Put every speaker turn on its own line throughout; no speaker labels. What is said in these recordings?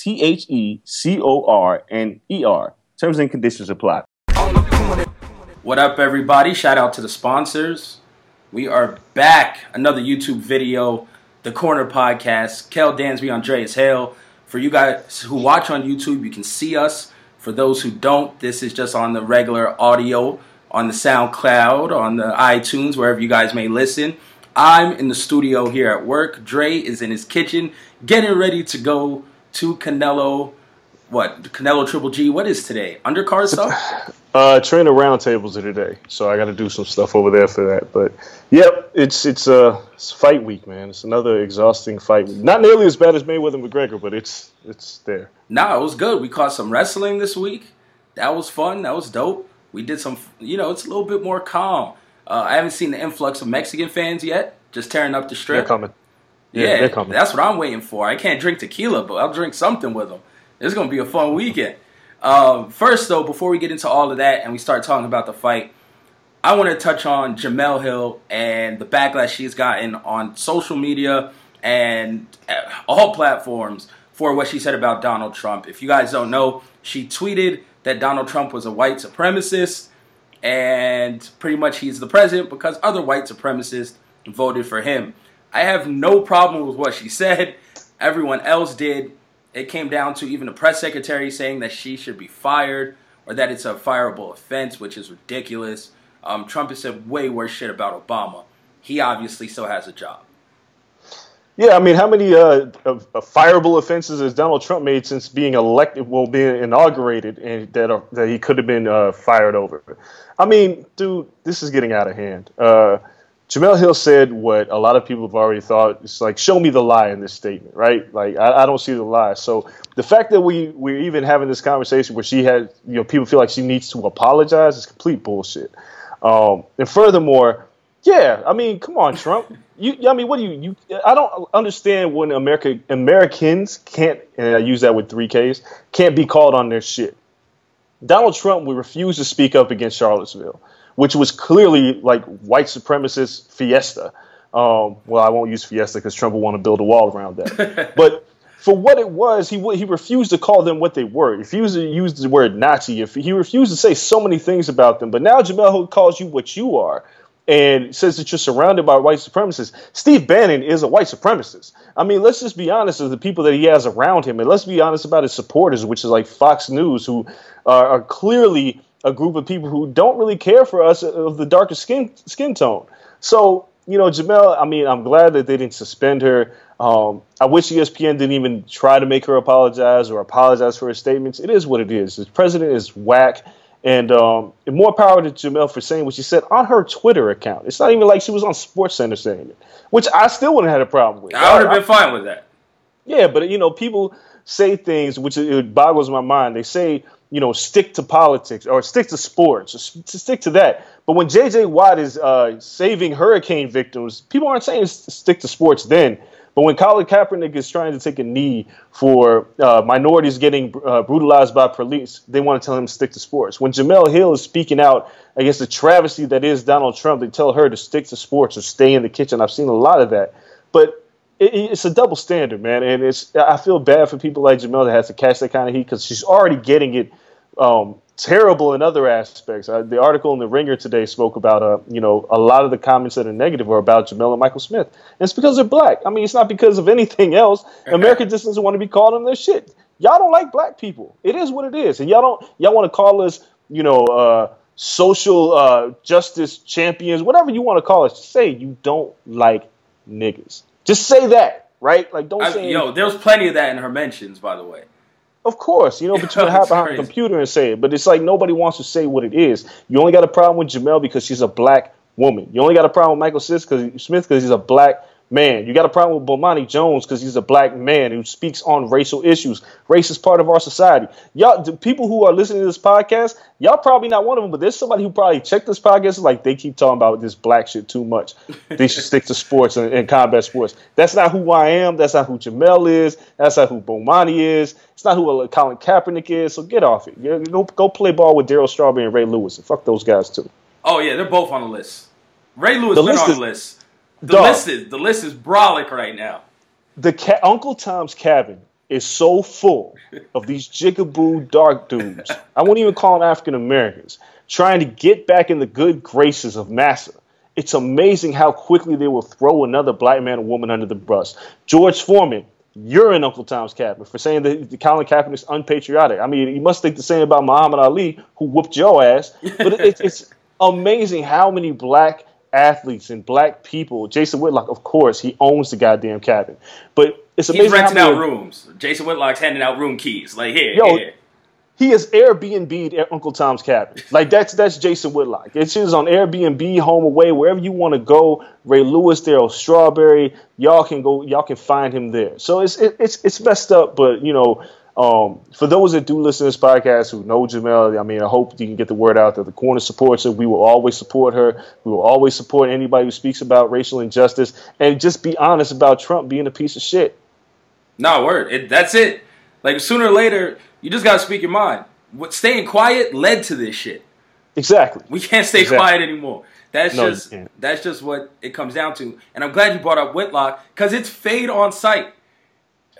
T H E C O R N E R. Terms and conditions apply.
What up, everybody? Shout out to the sponsors. We are back. Another YouTube video, The Corner Podcast. Kel Dansby, Andreas Hale. For you guys who watch on YouTube, you can see us. For those who don't, this is just on the regular audio on the SoundCloud, on the iTunes, wherever you guys may listen. I'm in the studio here at work. Dre is in his kitchen getting ready to go to Canelo. What? Canelo Triple G. What is today? Undercard stuff?
Uh, trainer roundtables are today, so I got to do some stuff over there for that. But yep, it's it's uh it's fight week, man. It's another exhausting fight week. Not nearly as bad as Mayweather McGregor, but it's it's there.
Nah, it was good. We caught some wrestling this week. That was fun. That was dope. We did some, you know, it's a little bit more calm. Uh, I haven't seen the influx of Mexican fans yet, just tearing up the strip.
They're coming.
Yeah,
Yeah,
that's what I'm waiting for. I can't drink tequila, but I'll drink something with them. It's gonna be a fun weekend. Um, first, though, before we get into all of that and we start talking about the fight, I want to touch on Jemele Hill and the backlash she's gotten on social media and uh, all platforms for what she said about Donald Trump. If you guys don't know, she tweeted that Donald Trump was a white supremacist and pretty much he's the president because other white supremacists voted for him. I have no problem with what she said. Everyone else did. It came down to even the press secretary saying that she should be fired or that it's a fireable offense, which is ridiculous. Um, Trump has said way worse shit about Obama. He obviously still has a job.
Yeah, I mean, how many uh, fireable offenses has Donald Trump made since being elected, well, being inaugurated, and that are, that he could have been uh, fired over? I mean, dude, this is getting out of hand. Uh, Jemele Hill said what a lot of people have already thought. It's like, show me the lie in this statement, right? Like, I, I don't see the lie. So the fact that we we're even having this conversation where she had, you know, people feel like she needs to apologize is complete bullshit. Um, and furthermore, yeah, I mean, come on, Trump. You, I mean, what do you, you? I don't understand when America Americans can't, and I use that with three Ks, can't be called on their shit. Donald Trump would refuse to speak up against Charlottesville, which was clearly like white supremacist fiesta. Um, well, I won't use fiesta because Trump will want to build a wall around that. but for what it was, he he refused to call them what they were. He refused to use the word Nazi. If he refused to say so many things about them, but now Jemele Hill calls you what you are and says that you're surrounded by white supremacists. Steve Bannon is a white supremacist. I mean, let's just be honest with the people that he has around him, and let's be honest about his supporters, which is like Fox News, who are, are clearly a group of people who don't really care for us of the darker skin skin tone. So, you know, Jemele. I mean, I'm glad that they didn't suspend her. Um, I wish ESPN didn't even try to make her apologize or apologize for her statements. It is what it is. The president is whack. And, um, and more power to Jemele for saying what she said on her Twitter account. It's not even like she was on Sports Center saying it, which I still wouldn't have had a problem with.
I would have been fine with that.
Yeah, but you know, people say things which it boggles my mind. They say, you know, stick to politics or stick to sports, or stick to that. But when J.J. Watt is uh, saving hurricane victims, people aren't saying stick to sports then. But when Colin Kaepernick is trying to take a knee for uh, minorities getting uh, brutalized by police, they want to tell him to stick to sports. When Jemele Hill is speaking out against the travesty that is Donald Trump, they tell her to stick to sports or stay in the kitchen. I've seen a lot of that. But it, it's a double standard, man. And it's I feel bad for people like Jemele that has to catch that kind of heat because she's already getting it um, terrible in other aspects. Uh, the article in the Ringer today spoke about, uh, you know, a lot of the comments that are negative are about Jemele and Michael Smith. And it's because they're black. I mean, it's not because of anything else. America just doesn't want to be called on their shit. Y'all don't like black people. It is what it is. And y'all don't, y'all want to call us, you know, uh, social uh, justice champions, whatever you want to call us. Say you don't like niggas. Just say that, right? Like, don't
I,
say.
Yo, there was plenty of that in her mentions, by the way.
Of course, you know, but you can hide behind a computer and say it. But it's like nobody wants to say what it is. You only got a problem with Jemele because she's a black woman. You only got a problem with Michael Smith because he's a black man. You got a problem with Bomani Jones because he's a black man who speaks on racial issues. Race is part of our society. Y'all, the people who are listening to this podcast, y'all probably not one of them, but there's somebody who probably checked this podcast like they keep talking about this black shit too much. they should stick to sports and, and, combat sports. That's not who I am. That's not who Jemele is. That's not who Bomani is. It's not who uh, Colin Kaepernick is. So get off it. Go, go play ball with Darryl Strawberry and Ray Lewis and fuck those guys too.
Oh yeah, they're both on the list. Ray Lewis the been on the list. The Dog, list is the list is brolic right now.
The ca- Uncle Tom's Cabin is so full of these jigaboo dark dudes. I won't even call them African Americans trying to get back in the good graces of massa. It's amazing how quickly they will throw another black man or woman under the bus. George Foreman, you're in Uncle Tom's Cabin for saying that the Colin Kaepernick is unpatriotic. I mean, you must think the same about Muhammad Ali, who whooped your ass. But it, it's amazing how many black athletes and black people. Jason Whitlock, of course, he owns the goddamn cabin. But it's amazing.
He's renting out rooms. Jason Whitlock's handing out room keys. Like here, yo, here.
he is Airbnb at Uncle Tom's cabin. Like that's that's Jason Whitlock. It's just on Airbnb, home away, wherever you want to go. Ray Lewis, Darryl Strawberry, y'all can go. Y'all can find him there. So it's it, it's it's messed up, but you know um, for those that do listen to this podcast who know Jemele, I mean, I hope you can get the word out that the corner supports her. We will always support her. We will always support anybody who speaks about racial injustice and just be honest about Trump being a piece of shit.
No, word. It, that's it. Like sooner or later, you just got to speak your mind. What staying quiet led to this shit.
Exactly.
We can't stay exactly. quiet anymore. That's no, just that's just what it comes down to. And I'm glad you brought up Whitlock because it's fade on sight.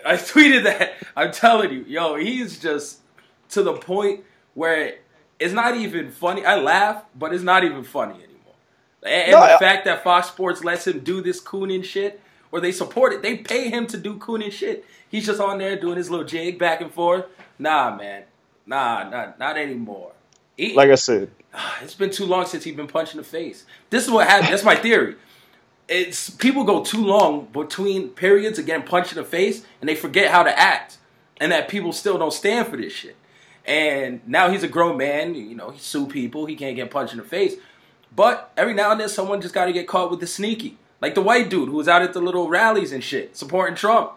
I tweeted that. I'm telling you, yo, he's just to the point where it's not even funny. I laugh, but it's not even funny anymore. And, no, the I, fact that Fox Sports lets him do this cooning shit, or they support it, they pay him to do cooning shit. He's just on there doing his little jig back and forth. Nah, man, nah, not not anymore.
He, like I said,
it's been too long since he's been punched in the face. This is what happened. That's my theory it's people go too long between periods of getting punched in the face, and they forget how to act, and that people still don't stand for this shit. And now he's a grown man. You know, he sue people. He can't get punched in the face. But every now and then, someone just got to get caught with the sneaky, like the white dude who was out at the little rallies and shit supporting Trump.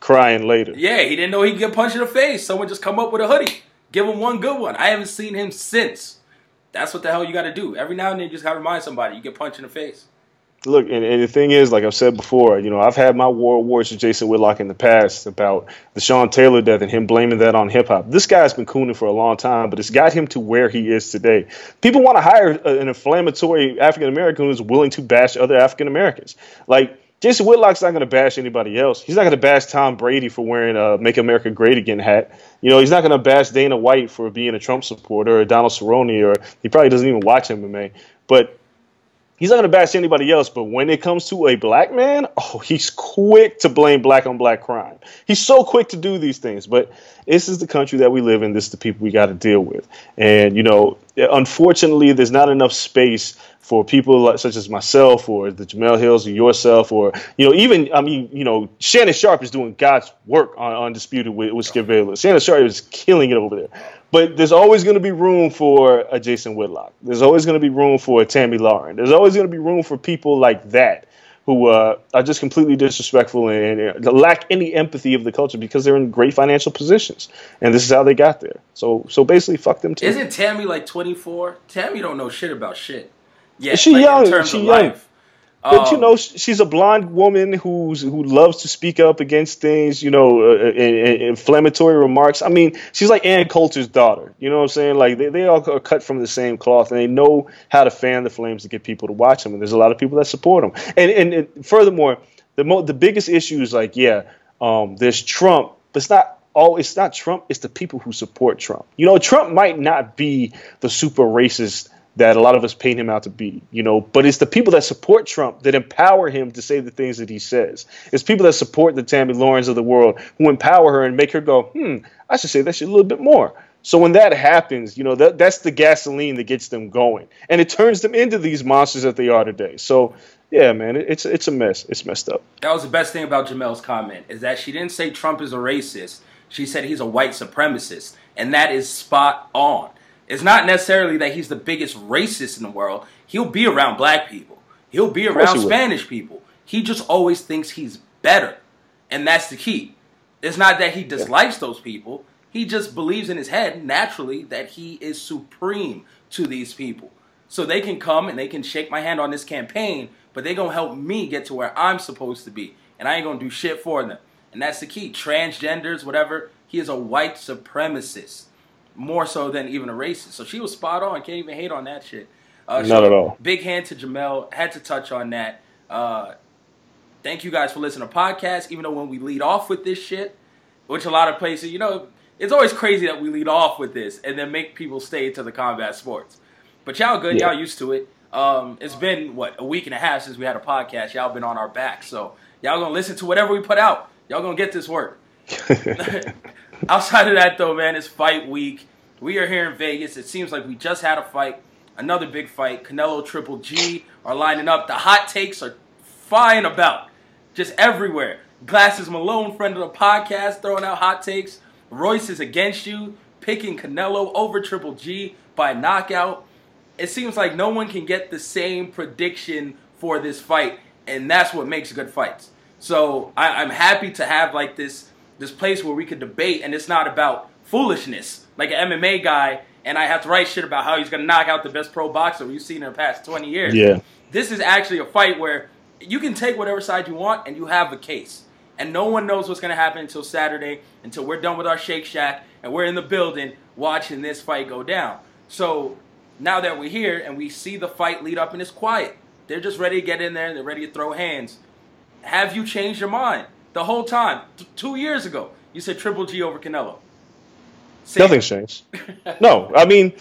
Crying later.
Yeah, he didn't know he could get punched in the face. Someone just come up with a hoodie, give him one good one. I haven't seen him since. That's what the hell you got to do. Every now and then, you just got to remind somebody you get punched in the face.
Look, and, and, the thing is, like I've said before, you know, I've had my war wars with Jason Whitlock in the past about the Sean Taylor death and him blaming that on hip hop. This guy's been cooning for a long time, but it's got him to where he is today. People want to hire uh, an inflammatory African American who's willing to bash other African Americans. Like, Jason Whitlock's not going to bash anybody else. He's not going to bash Tom Brady for wearing a "Make America Great Again" hat. You know, he's not going to bash Dana White for being a Trump supporter or Donald Cerrone, or he probably doesn't even watch MMA. But he's not going to bash anybody else, but when it comes to a black man, oh, he's quick to blame black on black crime. He's so quick to do these things. But this is the country that we live in. This is the people we got to deal with. And, you know, unfortunately, there's not enough space for people like, such as myself or the Jemele Hills or yourself or, you know, even, I mean, you know, Shannon Sharpe is doing God's work on Undisputed with, with Skip Bayless. Shannon Sharpe is killing it over there. But there's always going to be room for a Jason Whitlock. There's always going to be room for a Tomi Lahren. There's always going to be room for people like that who uh, are just completely disrespectful and, and, lack any empathy of the culture because they're in great financial positions, and this is how they got there. So, so basically, fuck them too.
Isn't Tammy like 24? Tammy don't know shit about shit.
Yeah, she like, young. She young. Life. But um, you know, she's a blonde woman who's who loves to speak up against things. You know, uh, uh inflammatory remarks. I mean, she's like Ann Coulter's daughter. You know what I'm saying? Like they, they all are cut from the same cloth, and they know how to fan the flames to get people to watch them. And there's a lot of people that support them. And and, and furthermore, the mo- the biggest issue is like, yeah, um, there's Trump, but it's not oh, it's not Trump, it's the people who support Trump. You know, Trump might not be the super racist that a lot of us paint him out to be, you know. But it's the people that support Trump that empower him to say the things that he says. It's people that support the Tammy Lahrens of the world who empower her and make her go, hmm, I should say that shit a little bit more. So when that happens, you know, that that's the gasoline that gets them going, and it turns them into these monsters that they are today. So yeah, man, it's it's a mess. It's messed up.
That was the best thing about Jemele's comment is that she didn't say Trump is a racist. She said he's a white supremacist, and that is spot on. It's not necessarily that he's the biggest racist in the world. He'll be around black people. He'll be around he Spanish people. He just always thinks he's better. And that's the key. It's not that he dislikes yeah. those people. He just believes in his head naturally that he is supreme to these people. So they can come and they can shake my hand on this campaign, but they're going to help me get to where I'm supposed to be. And I ain't going to do shit for them. And that's the key. Transgenders, whatever. He is a white supremacist more so than even a racist. So she was spot on. Can't even hate on that shit.
Uh, Not at all.
Big hand to Jemele. Had to touch on that. Uh, thank you guys for listening to podcast. Even though when we lead off with this shit, which a lot of places, you know, it's always crazy that we lead off with this and then make people stay to the combat sports. But y'all good. Yeah. Y'all used to it. Um, it's been what a week and a half since we had a podcast. Y'all been on our back, so y'all gonna listen to whatever we put out. Y'all gonna get this work. Outside of that, though, man, it's fight week. We are here in Vegas. It seems like we just had a fight, another big fight. Canelo Triple G are lining up. The hot takes are flying about, just everywhere. Glasses Malone, friend of the podcast, throwing out hot takes. Royce is against you, picking Canelo over Triple G by knockout. It seems like no one can get the same prediction for this fight, and that's what makes good fights. So I, am happy to have like this this place where we could debate, and it's not about foolishness like an MMA guy, and I have to write shit about how he's gonna knock out the best pro boxer we've seen in the past 20 years.
Yeah.
This is actually a fight where you can take whatever side you want, and you have a case. And no one knows what's gonna happen until Saturday, until we're done with our Shake Shack, and we're in the building watching this fight go down. So now that we're here and we see the fight lead up and it's quiet, they're just ready to get in there and they're ready to throw hands. Have you changed your mind? The whole time. T- two years ago, you said Triple G over Canelo.
Say Nothing's changed. no, I mean,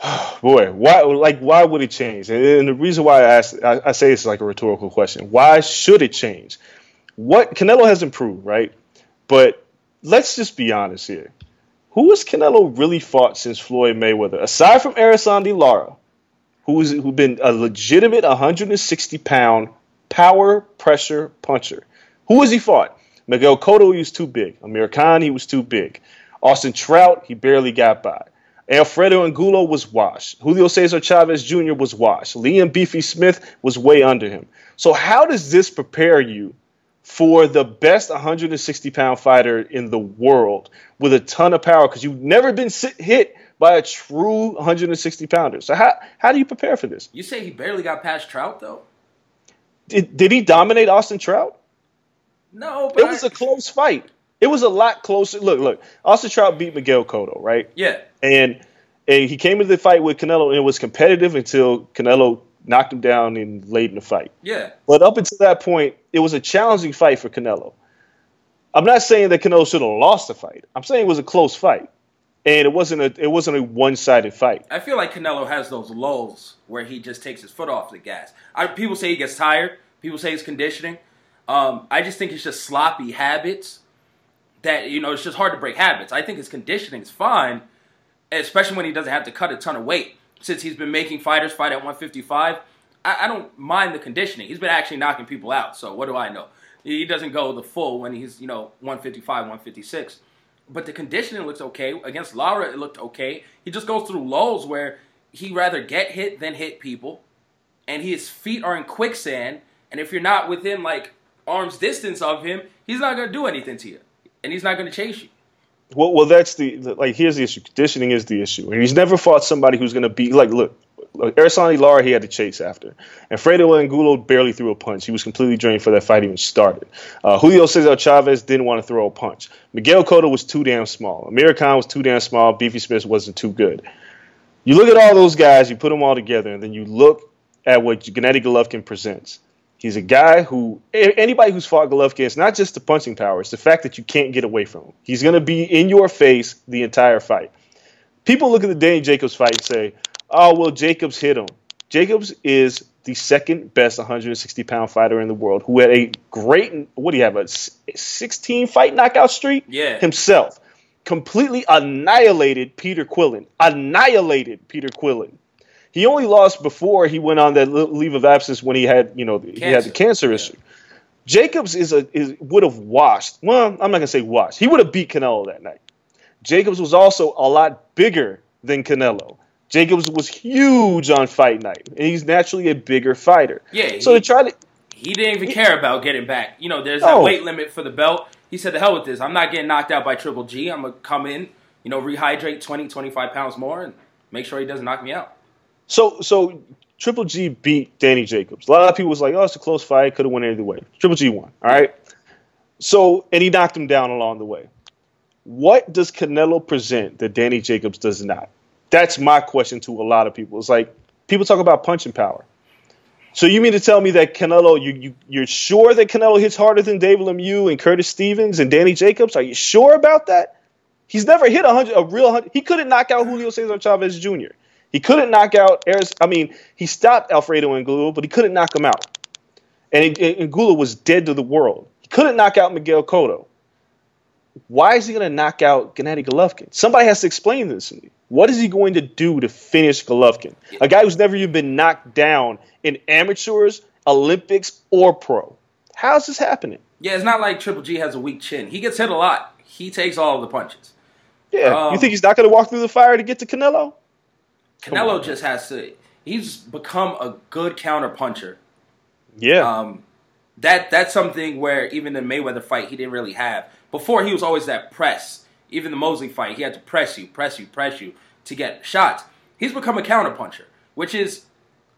boy, why? Like, why would it change? And, the reason why I ask, I, I say it's like a rhetorical question. Why should it change? What Canelo has improved, right? But let's just be honest here. Who has Canelo really fought since Floyd Mayweather, aside from Erislandy Lara, who's who been a legitimate 160 pound power pressure puncher. Who has he fought? Miguel Cotto, he was too big. Amir Khan, he was too big. Austin Trout, he barely got by. Alfredo Angulo was washed. Julio Cesar Chavez Jr. was washed. Liam Beefy Smith was way under him. So, how does this prepare you for the best 160 pound fighter in the world with a ton of power? Because you've never been hit by a true 160 pounder. So, how, how do you prepare for this?
You say he barely got past Trout, though?
Did, did he dominate Austin Trout?
No, but
it was I... a close fight. It was a lot closer. Look, look. Austin Trout beat Miguel Cotto, right?
Yeah.
And, and he came into the fight with Canelo, and it was competitive until Canelo knocked him down and late in the fight.
Yeah.
But up until that point, it was a challenging fight for Canelo. I'm not saying that Canelo should have lost the fight. I'm saying it was a close fight, and it wasn't a it wasn't a one sided fight.
I feel like Canelo has those lulls where he just takes his foot off the gas. I, people say he gets tired. People say it's conditioning. Um, I just think it's just sloppy habits that you know it's just hard to break habits. I think his conditioning is fine, especially when he doesn't have to cut a ton of weight. Since he's been making fighters fight at 155, I, I don't mind the conditioning. He's been actually knocking people out. So what do I know? He doesn't go the full when he's you know 155, 156. But the conditioning looks okay. Against Lara, it looked okay. He just goes through lulls where he rather get hit than hit people, and his feet are in quicksand. And if you're not within like arm's distance of him, he's not gonna do anything to you and he's not going to chase you.
Well, well, that's the, the, like. Here's the issue. Conditioning is the issue, and he's never fought somebody who's going to be like. Look, Erislandy Lara, he had to chase after, and Fredo Angulo barely threw a punch. He was completely drained for that fight even started. Uh, Julio Cesar Chavez didn't want to throw a punch. Miguel Cotto was too damn small. Amir Khan was too damn small. Beefy Smith wasn't too good. You look at all those guys, you put them all together, and then you look at what Gennady Golovkin presents. He's a guy who anybody who's fought Golovkin, it's not just the punching power; it's the fact that you can't get away from him. He's going to be in your face the entire fight. People look at the Danny Jacobs fight and say, "Oh, well, Jacobs hit him." Jacobs is the second best 160 pound fighter in the world, who had a great what do you have a 16 fight knockout streak?
Yeah,
himself completely annihilated Peter Quillin. Annihilated Peter Quillin. He only lost before he went on that leave of absence when he had, you know, cancer. he had the cancer yeah. issue. Jacobs is a is would have washed. Well, I'm not gonna say washed. He would have beat Canelo that night. Jacobs was also a lot bigger than Canelo. Jacobs was huge on fight night, and he's naturally a bigger fighter.
Yeah.
So he, to try to,
he didn't even he, care about getting back. You know, there's that oh. weight limit for the belt. He said, "The hell with this. I'm not getting knocked out by Triple G. I'm gonna come in, you know, rehydrate 20, 25 pounds more, and make sure he doesn't knock me out."
So so Triple G beat Danny Jacobs. A lot of people was like, oh, it's a close fight, could have went either way. Triple G won. All right. So and he knocked him down along the way. What does Canelo present that Danny Jacobs does not? That's my question to a lot of people. It's like people talk about punching power. So you mean to tell me that Canelo, you, you you're sure that Canelo hits harder than David Lemieux and Curtis Stevens and Danny Jacobs? Are you sure about that? He's never hit a hundred, a real hundred. He couldn't knock out Julio Cesar Chavez Jr. He couldn't knock out Aris. I mean, he stopped Alfredo Angulo, but he couldn't knock him out. And Angulo was dead to the world. He couldn't knock out Miguel Cotto. Why is he going to knock out Gennady Golovkin? Somebody has to explain this to me. What is he going to do to finish Golovkin? A guy who's never even been knocked down in amateurs, Olympics, or pro. How's this happening?
Yeah, it's not like Triple G has a weak chin. He gets hit a lot. He takes all of the punches.
Yeah, um, you think he's not going to walk through the fire to get to Canelo?
Canelo just has to. He's become a good counter puncher.
Yeah.
Um, that that's something where even the Mayweather fight he didn't really have. Before he was always that press. Even the Mosley fight, he had to press you, press you, press you to get shots. He's become a counter puncher, which is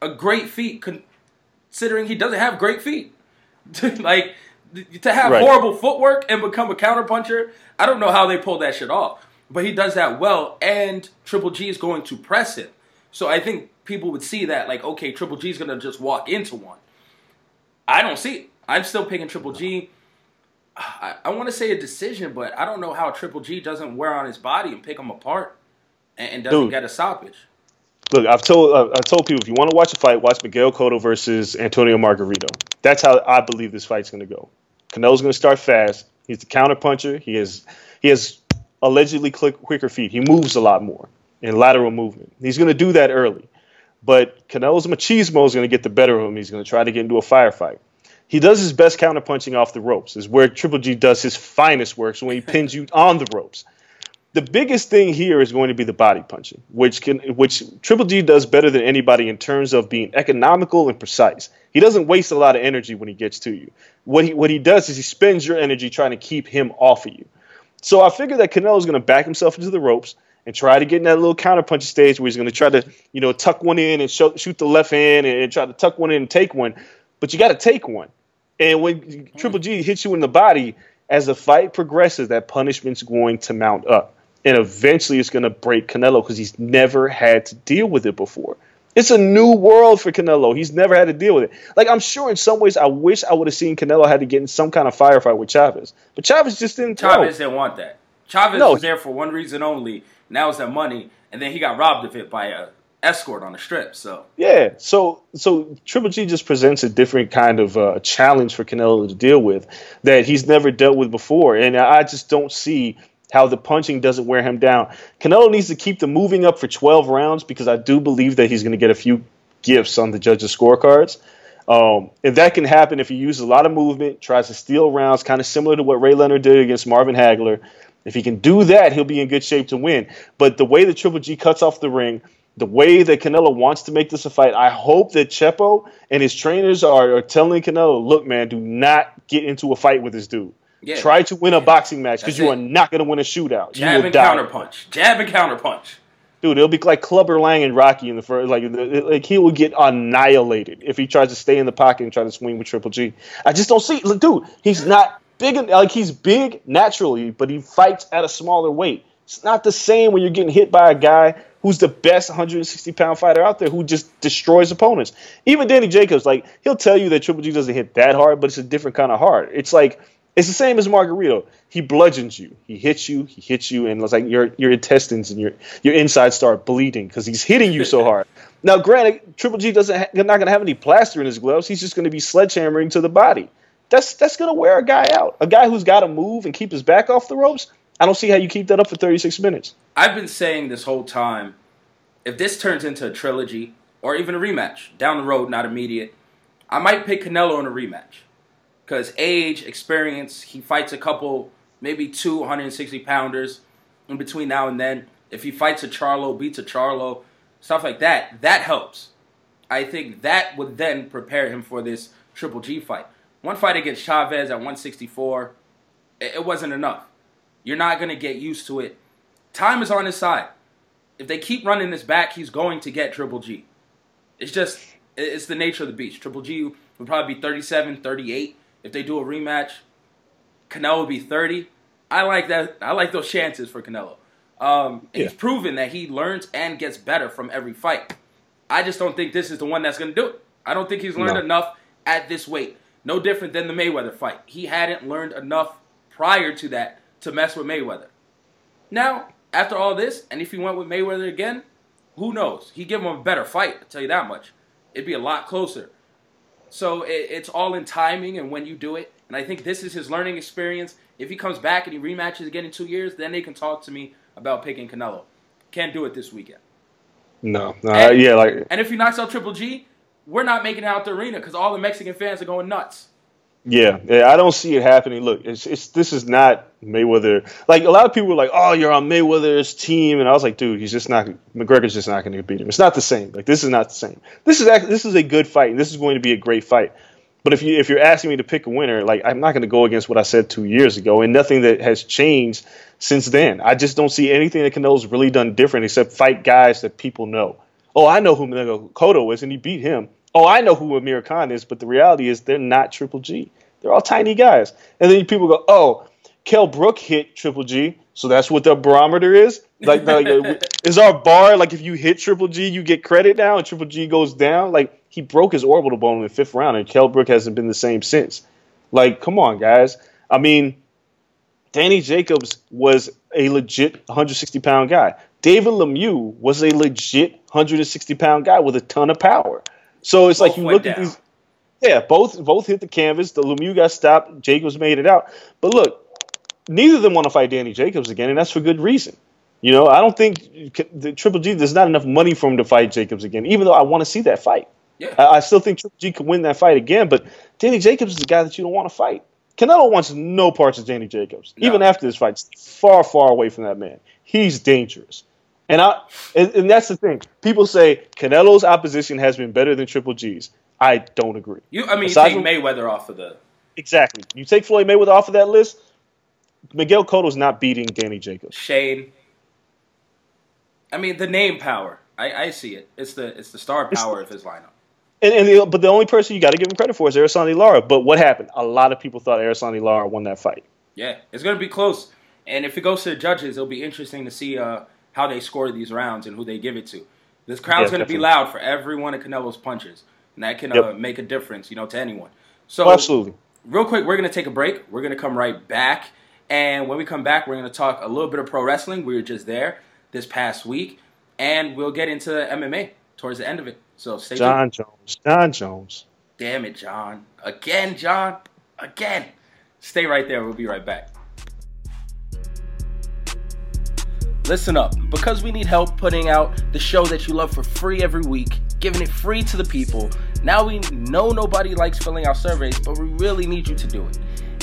a great feat considering he doesn't have great feet. like to have right. horrible footwork and become a counter puncher, I don't know how they pulled that shit off but he does that well, and Triple G is going to press him. So I think people would see that, like, okay, Triple G is going to just walk into one. I don't see it. I'm still picking Triple G. I, I want to say a decision, but I don't know how Triple G doesn't wear on his body and pick him apart and, and doesn't Dude, get a stoppage.
Look, I've told uh, I've told people if you want to watch a fight, watch Miguel Cotto versus Antonio Margarito. That's how I believe this fight's going to go. Canelo's going to start fast. He's the counter puncher. He has he has allegedly quick, quicker feet. He moves a lot more in lateral movement. He's going to do that early. But Canelo's machismo is going to get the better of him. He's going to try to get into a firefight. He does his best counter punching off the ropes, is where Triple G does his finest work. So when he pins you on the ropes. The biggest thing here is going to be the body punching, which can which Triple G does better than anybody in terms of being economical and precise. He doesn't waste a lot of energy when he gets to you. What he what he does is he spends your energy trying to keep him off of you. So I figure that Canelo is going to back himself into the ropes and try to get in that little counterpunch stage where he's going to try to, you know, tuck one in and show, shoot the left hand and, and, try to tuck one in and take one. But you got to take one. And when mm. Triple G hits you in the body, as the fight progresses, that punishment's going to mount up. And eventually it's going to break Canelo because he's never had to deal with it before. It's a new world for Canelo. He's never had to deal with it. Like I'm sure in some ways I wish I would have seen Canelo had to get in some kind of firefight with Chavez. But Chavez just didn't throw.
Chavez didn't want that. Chavez no. was there for one reason only, and that was that money. And then he got robbed of it by a escort on the strip. So
yeah, so so Triple G just presents a different kind of uh, challenge for Canelo to deal with that he's never dealt with before, and I just don't see how the punching doesn't wear him down. Canelo needs to keep the moving up for 12 rounds because I do believe that he's going to get a few gifts on the judges' scorecards. Um, and that can happen if he uses a lot of movement, tries to steal rounds, kind of similar to what Ray Leonard did against Marvin Hagler. If he can do that, he'll be in good shape to win. But the way that Triple G cuts off the ring, the way that Canelo wants to make this a fight, I hope that Chepo and his trainers are, are telling Canelo, look, man, do not get into a fight with this dude. Yeah. Try to win a boxing match because you are not going to win a shootout.
Jab and counter punch. Jab and counter punch.
Dude, it'll be like Clubber Lang and Rocky in the first. Like, like he will get annihilated if he tries to stay in the pocket and try to swing with Triple G. I just don't see. Look, dude, he's not big. Like he's big naturally, but he fights at a smaller weight. It's not the same when you're getting hit by a guy who's the best 160 pound fighter out there who just destroys opponents. Even Danny Jacobs, like he'll tell you that Triple G doesn't hit that hard, but it's a different kind of hard. It's like it's the same as Margarito. He bludgeons you. He hits you. He hits you, and it's like your your intestines and your your insides start bleeding because he's hitting you so hard. now, granted, Triple G doesn't ha- not going to have any plaster in his gloves. He's just going to be sledgehammering to the body. That's that's going to wear a guy out. A guy who's got to move and keep his back off the ropes. I don't see how you keep that up for 36 minutes.
I've been saying this whole time, if this turns into a trilogy or even a rematch down the road, not immediate, I might pick Canelo in a rematch because age, experience, he fights a couple, maybe two 160 pounders in between now and then. If he fights a Charlo, beats a Charlo, stuff like that, that helps. I think that would then prepare him for this Triple G fight. One fight against Chavez at 164, it wasn't enough. You're not going to get used to it. Time is on his side. If they keep running this back, he's going to get Triple G. It's just, it's the nature of the beast. Triple G would probably be 37, 38 if they do a rematch, Canelo will be 30. I like that. I like those chances for Canelo. Um, yeah. He's proven that he learns and gets better from every fight. I just don't think this is the one that's going to do it. I don't think he's learned no. enough at this weight. No different than the Mayweather fight. He hadn't learned enough prior to that to mess with Mayweather. Now, after all this, and if he went with Mayweather again, who knows? He'd give him a better fight. I tell you that much. It'd be a lot closer. So it, it's all in timing and when you do it. And I think this is his learning experience. If he comes back and he rematches again in two years, then they can talk to me about picking Canelo. Can't do it this weekend.
No, no, and, yeah, like.
And if he knocks out Triple G, we're not making it out the arena because all the Mexican fans are going nuts.
Yeah, yeah, I don't see it happening. Look, it's, it's this is not Mayweather. Like a lot of people were like, "Oh, you're on Mayweather's team," and I was like, "Dude, he's just not. McGregor's just not going to beat him. It's not the same. Like this is not the same. This is this is a good fight. And this is going to be a great fight. But if you if you're asking me to pick a winner, like I'm not going to go against what I said two years ago, and nothing that has changed since then. I just don't see anything that Canelo's really done different except fight guys that people know. Oh, I know who Miguel Cotto is, and he beat him oh, I know who Amir Khan is, but the reality is they're not Triple G. They're all tiny guys. And then people go, oh, Kell Brook hit Triple G, so that's what the barometer is. Like, like uh, is our bar like if you hit Triple G, you get credit now, and Triple G goes down? Like he broke his orbital bone in the fifth round, and Kell Brook hasn't been the same since. Like, come on, guys. I mean, Danny Jacobs was a legit 160 pound guy. David Lemieux was a legit 160 pound guy with a ton of power. So it's both like you look down. at these. Yeah, both both hit the canvas. The Lemieux got stopped. Jacobs made it out. But look, neither of them want to fight Danny Jacobs again, and that's for good reason. You know, I don't think the Triple G there's not enough money for him to fight Jacobs again. Even though I want to see that fight.
Yeah.
I, I still think Triple G could win that fight again, but Danny Jacobs is the guy that you don't want to fight. Canelo wants no parts of Danny Jacobs.
No.
Even after this fight, far, far away from that man. He's dangerous. And I and, and that's the thing. People say Canelo's opposition has been better than Triple G's. I don't agree.
You, I mean, you
Aside
take
from-
Mayweather off of the.
Exactly. You take Floyd Mayweather off of that list, Miguel Cotto's not beating Danny Jacobs.
Shane. I mean, the name power. I, I see it. It's the it's the star
It's-
power of his lineup.
And, and the, but the only person you got to give him credit for is Erislandy Lara. But what happened? A lot of people thought Erislandy Lara won that fight.
Yeah, it's going to be close. And if it goes to the judges, it'll be interesting to see uh, how they score these rounds and who they give it to. This crowd's
Yeah,
going to be loud for every one of Canelo's punches, and that can uh, make a difference, you know, to anyone. So,
Oh, absolutely.
real quick, we're going to take a break. We're going to come right back, and when we come back, we're going to talk a little bit of pro wrestling. We were just there this past week, and we'll get into MMA towards the end of it. So stay tuned.
Jon Jones. Jon Jones.
Damn it, Jon. Again, Jon. Again. Stay right there. We'll be right back. Listen up. Because we need help putting out the show that you love for free every week, giving it free to the people, now we know nobody likes filling out surveys, but we really need you to do it.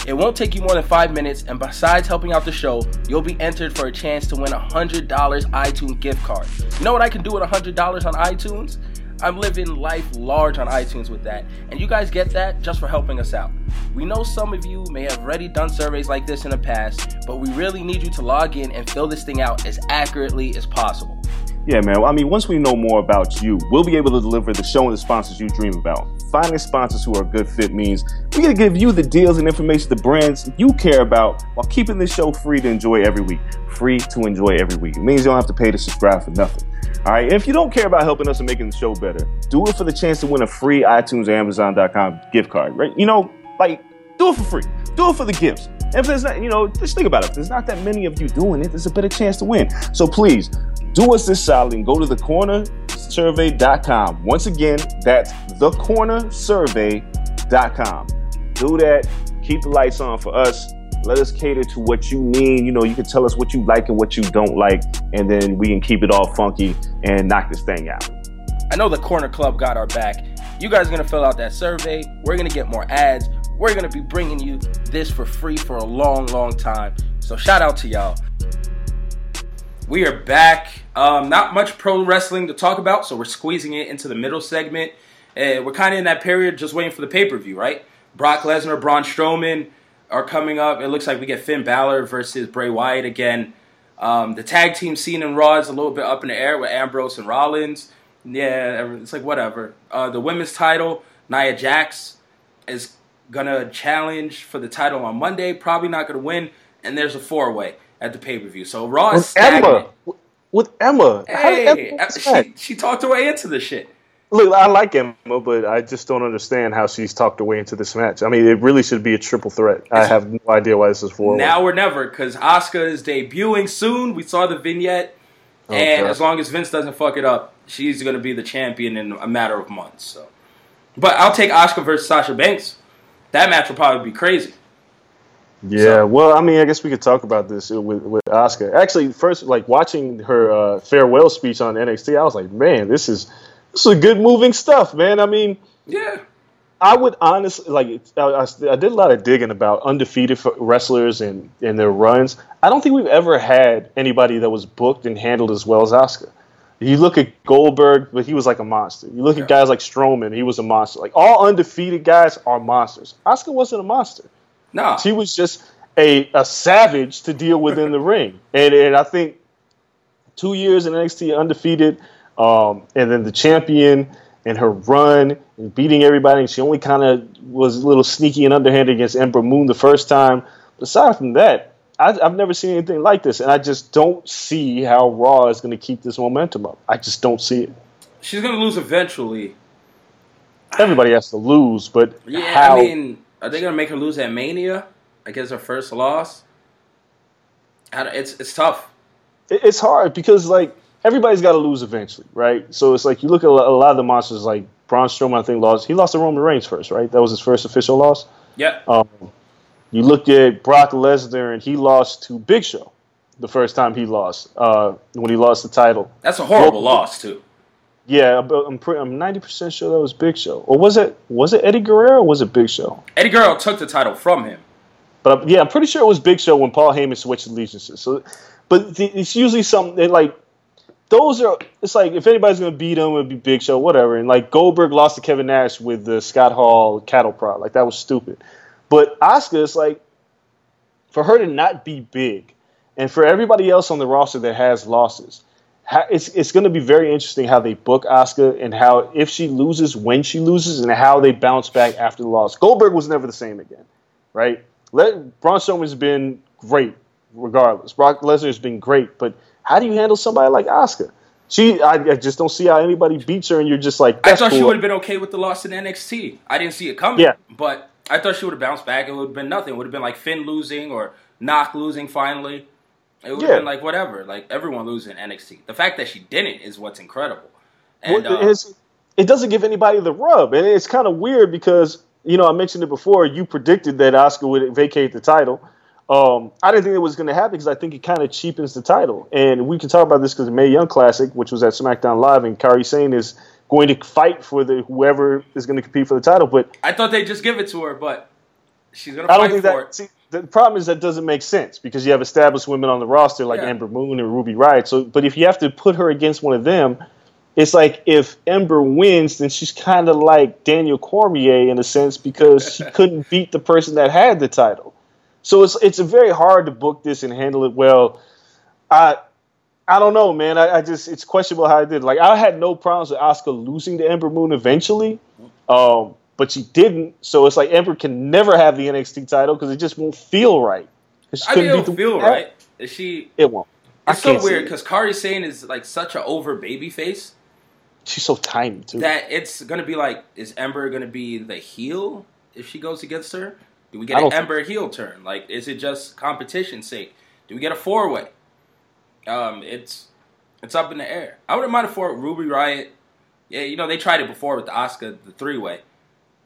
It won't take you more than five minutes, and besides helping out the show, you'll be entered for a chance to win a $100 iTunes gift card. You know what I can do with $100 on iTunes? I'm living life large on iTunes with that, and you guys get that just for helping us out. We know some of you may have already done surveys like this in the past, but we really need you to log in and fill this thing out as accurately as possible.
Yeah, man. I mean, once we know more about you, we'll be able to deliver the show and the sponsors you dream about. Finding sponsors who are a good fit means we're going to give you the deals and information the brands you care about while keeping this show free to enjoy every week. Free to enjoy every week. It means you don't have to pay to subscribe for nothing. All right. If you don't care about helping us and making the show better, do it for the chance to win a free iTunes or Amazon.com gift card, right? You know, like, do it for free. Do it for the gifts. And if there's not, you know, just think about it. If there's not that many of you doing it, there's a better chance to win. So please do us this solid and go to thecornersurvey.com. Once again, that's thecornersurvey.com. Do that. Keep the lights on for us. Let us cater to what you need. You know, you can tell us what you like and what you don't like, and then we can keep it all funky and knock this thing out.
I know the Corner Club got our back. You guys are to fill out that survey. We're to get more ads. We're to be bringing you this for free for a long, long time. So shout out to y'all. We are back. Um, not much pro wrestling to talk about, so we're squeezing it into the middle segment. And we're kind of in that period just waiting for the pay per view, right? Brock Lesnar, Braun Strowman are coming up. It looks like we get Finn Balor versus Bray Wyatt again. Um, the tag team scene in Raw is a little bit up in the air with Ambrose and Rollins. Yeah, it's like whatever. Uh, the women's title, Nia Jax is gonna challenge for the title on Monday. Probably not gonna win. And there's a four way at the pay per view. So Raw is
With
stagnant.
Emma. With Emma.
Hey,
Emma
she, she talked her way into the shit.
Look, I like Emma, but I just don't understand how she's talked her way into this match. I mean, it really should be a triple threat. I have no idea why this is for.
Now or never, because Asuka is debuting soon. We saw the vignette, and
Okay.
as long as Vince doesn't fuck it up, she's gonna be the champion in a matter of months. So, but I'll take Asuka versus Sasha Banks. That match will probably be crazy.
Yeah,
So-
well, I mean, I guess we could talk about this with with Asuka. Actually, first, like watching her uh, farewell speech on NXT, I was like, man, this is this is good moving stuff, man. I mean,
Yeah,
I would honestly like. I, I, I did a lot of digging about undefeated wrestlers and and their runs. I don't think we've ever had anybody that was booked and handled as well as Asuka. You look at Goldberg, but he was like a monster. You look
Yeah.
at guys like Strowman, he was a monster. Like all undefeated guys are monsters. Asuka wasn't a monster.
no,
he was just a, a savage to deal with in the ring. And and I think two years in NXT undefeated, um, and then the champion and her run and beating everybody. And she only kind of was a little sneaky and underhanded against Ember Moon the first time. But aside from that, I, I've never seen anything like this, and I just don't see how Raw is going to keep this momentum up. I just don't see it.
she's gonna lose eventually.
Everybody has to lose, but
Yeah,
how?
I mean, are they gonna make her lose at Mania? I guess her first loss. It's it's tough.
it's hard because like everybody's got to lose eventually, right? So it's like you look at a lot of the monsters, like Braun Strowman. I think lost. He lost to Roman Reigns first, right? That was his first official loss.
Yeah,
Um, you look at Brock Lesnar, and he lost to Big Show the first time he lost uh, when he lost the title.
that's a horrible
Well-
loss too.
Yeah, I'm pre- I'm 90 percent sure that was Big Show, or was it was it Eddie Guerrero? or Was it Big Show?
Eddie Guerrero took the title from him.
But yeah, I'm pretty sure it was Big Show when Paul Heyman switched allegiances. So, but it's usually something like those are. It's like if anybody's gonna beat him, it'd be Big Show, whatever. And like Goldberg lost to Kevin Nash with the Scott Hall cattle prod, like that was stupid. But Asuka, it's like for her to not be big, and for everybody else on the roster that has losses. It's, it's going to be very interesting how they book Asuka and how if she loses, when she loses, and how they bounce back after the loss. Goldberg was never the same again, right? Let, Braun Strowman's been great, regardless. Brock Lesnar's been great, but how do you handle somebody like Asuka? She, I, I just don't see how anybody beats her, and you're just like,
I thought she would have been okay with the loss in NXT. I didn't see it coming.
Yeah.
But I thought she would have bounced back. It would have been nothing. It would have been like Finn losing or Knock losing finally. It would have
Yeah.
been like whatever. Like everyone losing NXT. The fact that she didn't is what's incredible. And
Well,
uh,
it doesn't give anybody the rub, and it's kind of weird because you know I mentioned it before. You predicted that Asuka would vacate the title. Um, I didn't think it was going to happen because I think it kind of cheapens the title. And we can talk about this because the Mae Young Classic, which was at SmackDown Live, and Kairi Sane is going to fight for the whoever is going to compete for the title. But
I thought they'd just give it to her, but she's gonna
I
fight
don't think
for
that.
it.
See, the problem is that doesn't make sense because you have established women on the roster like
Yeah.
Ember Moon and Ruby Riott. So, but if you have to put her against one of them, it's like if Ember wins, then she's kind of like Daniel Cormier in a sense because she couldn't beat the person that had the title. So it's it's very hard to book this and handle it well. I I don't know, man. I, I just it's questionable how I did. Like I had no problems with Asuka losing to Ember Moon eventually, um, but she didn't. So it's like Ember can never have the NXT title because it just won't feel right.
I mean,
couldn't
it'll feel right. Is she?
It won't.
It's so weird because Kairi Sane is like such an over baby face
she's so tiny too.
that it's gonna be like, is Ember gonna be the heel if she goes against her? Do we get an
don't think-
Ember heel turn? Like, is it just competition sake? Do we get a four way? Um, it's it's up in the air. I wouldn't mind a four Ruby Riott. Yeah, you know they tried it before with the Asuka the three way,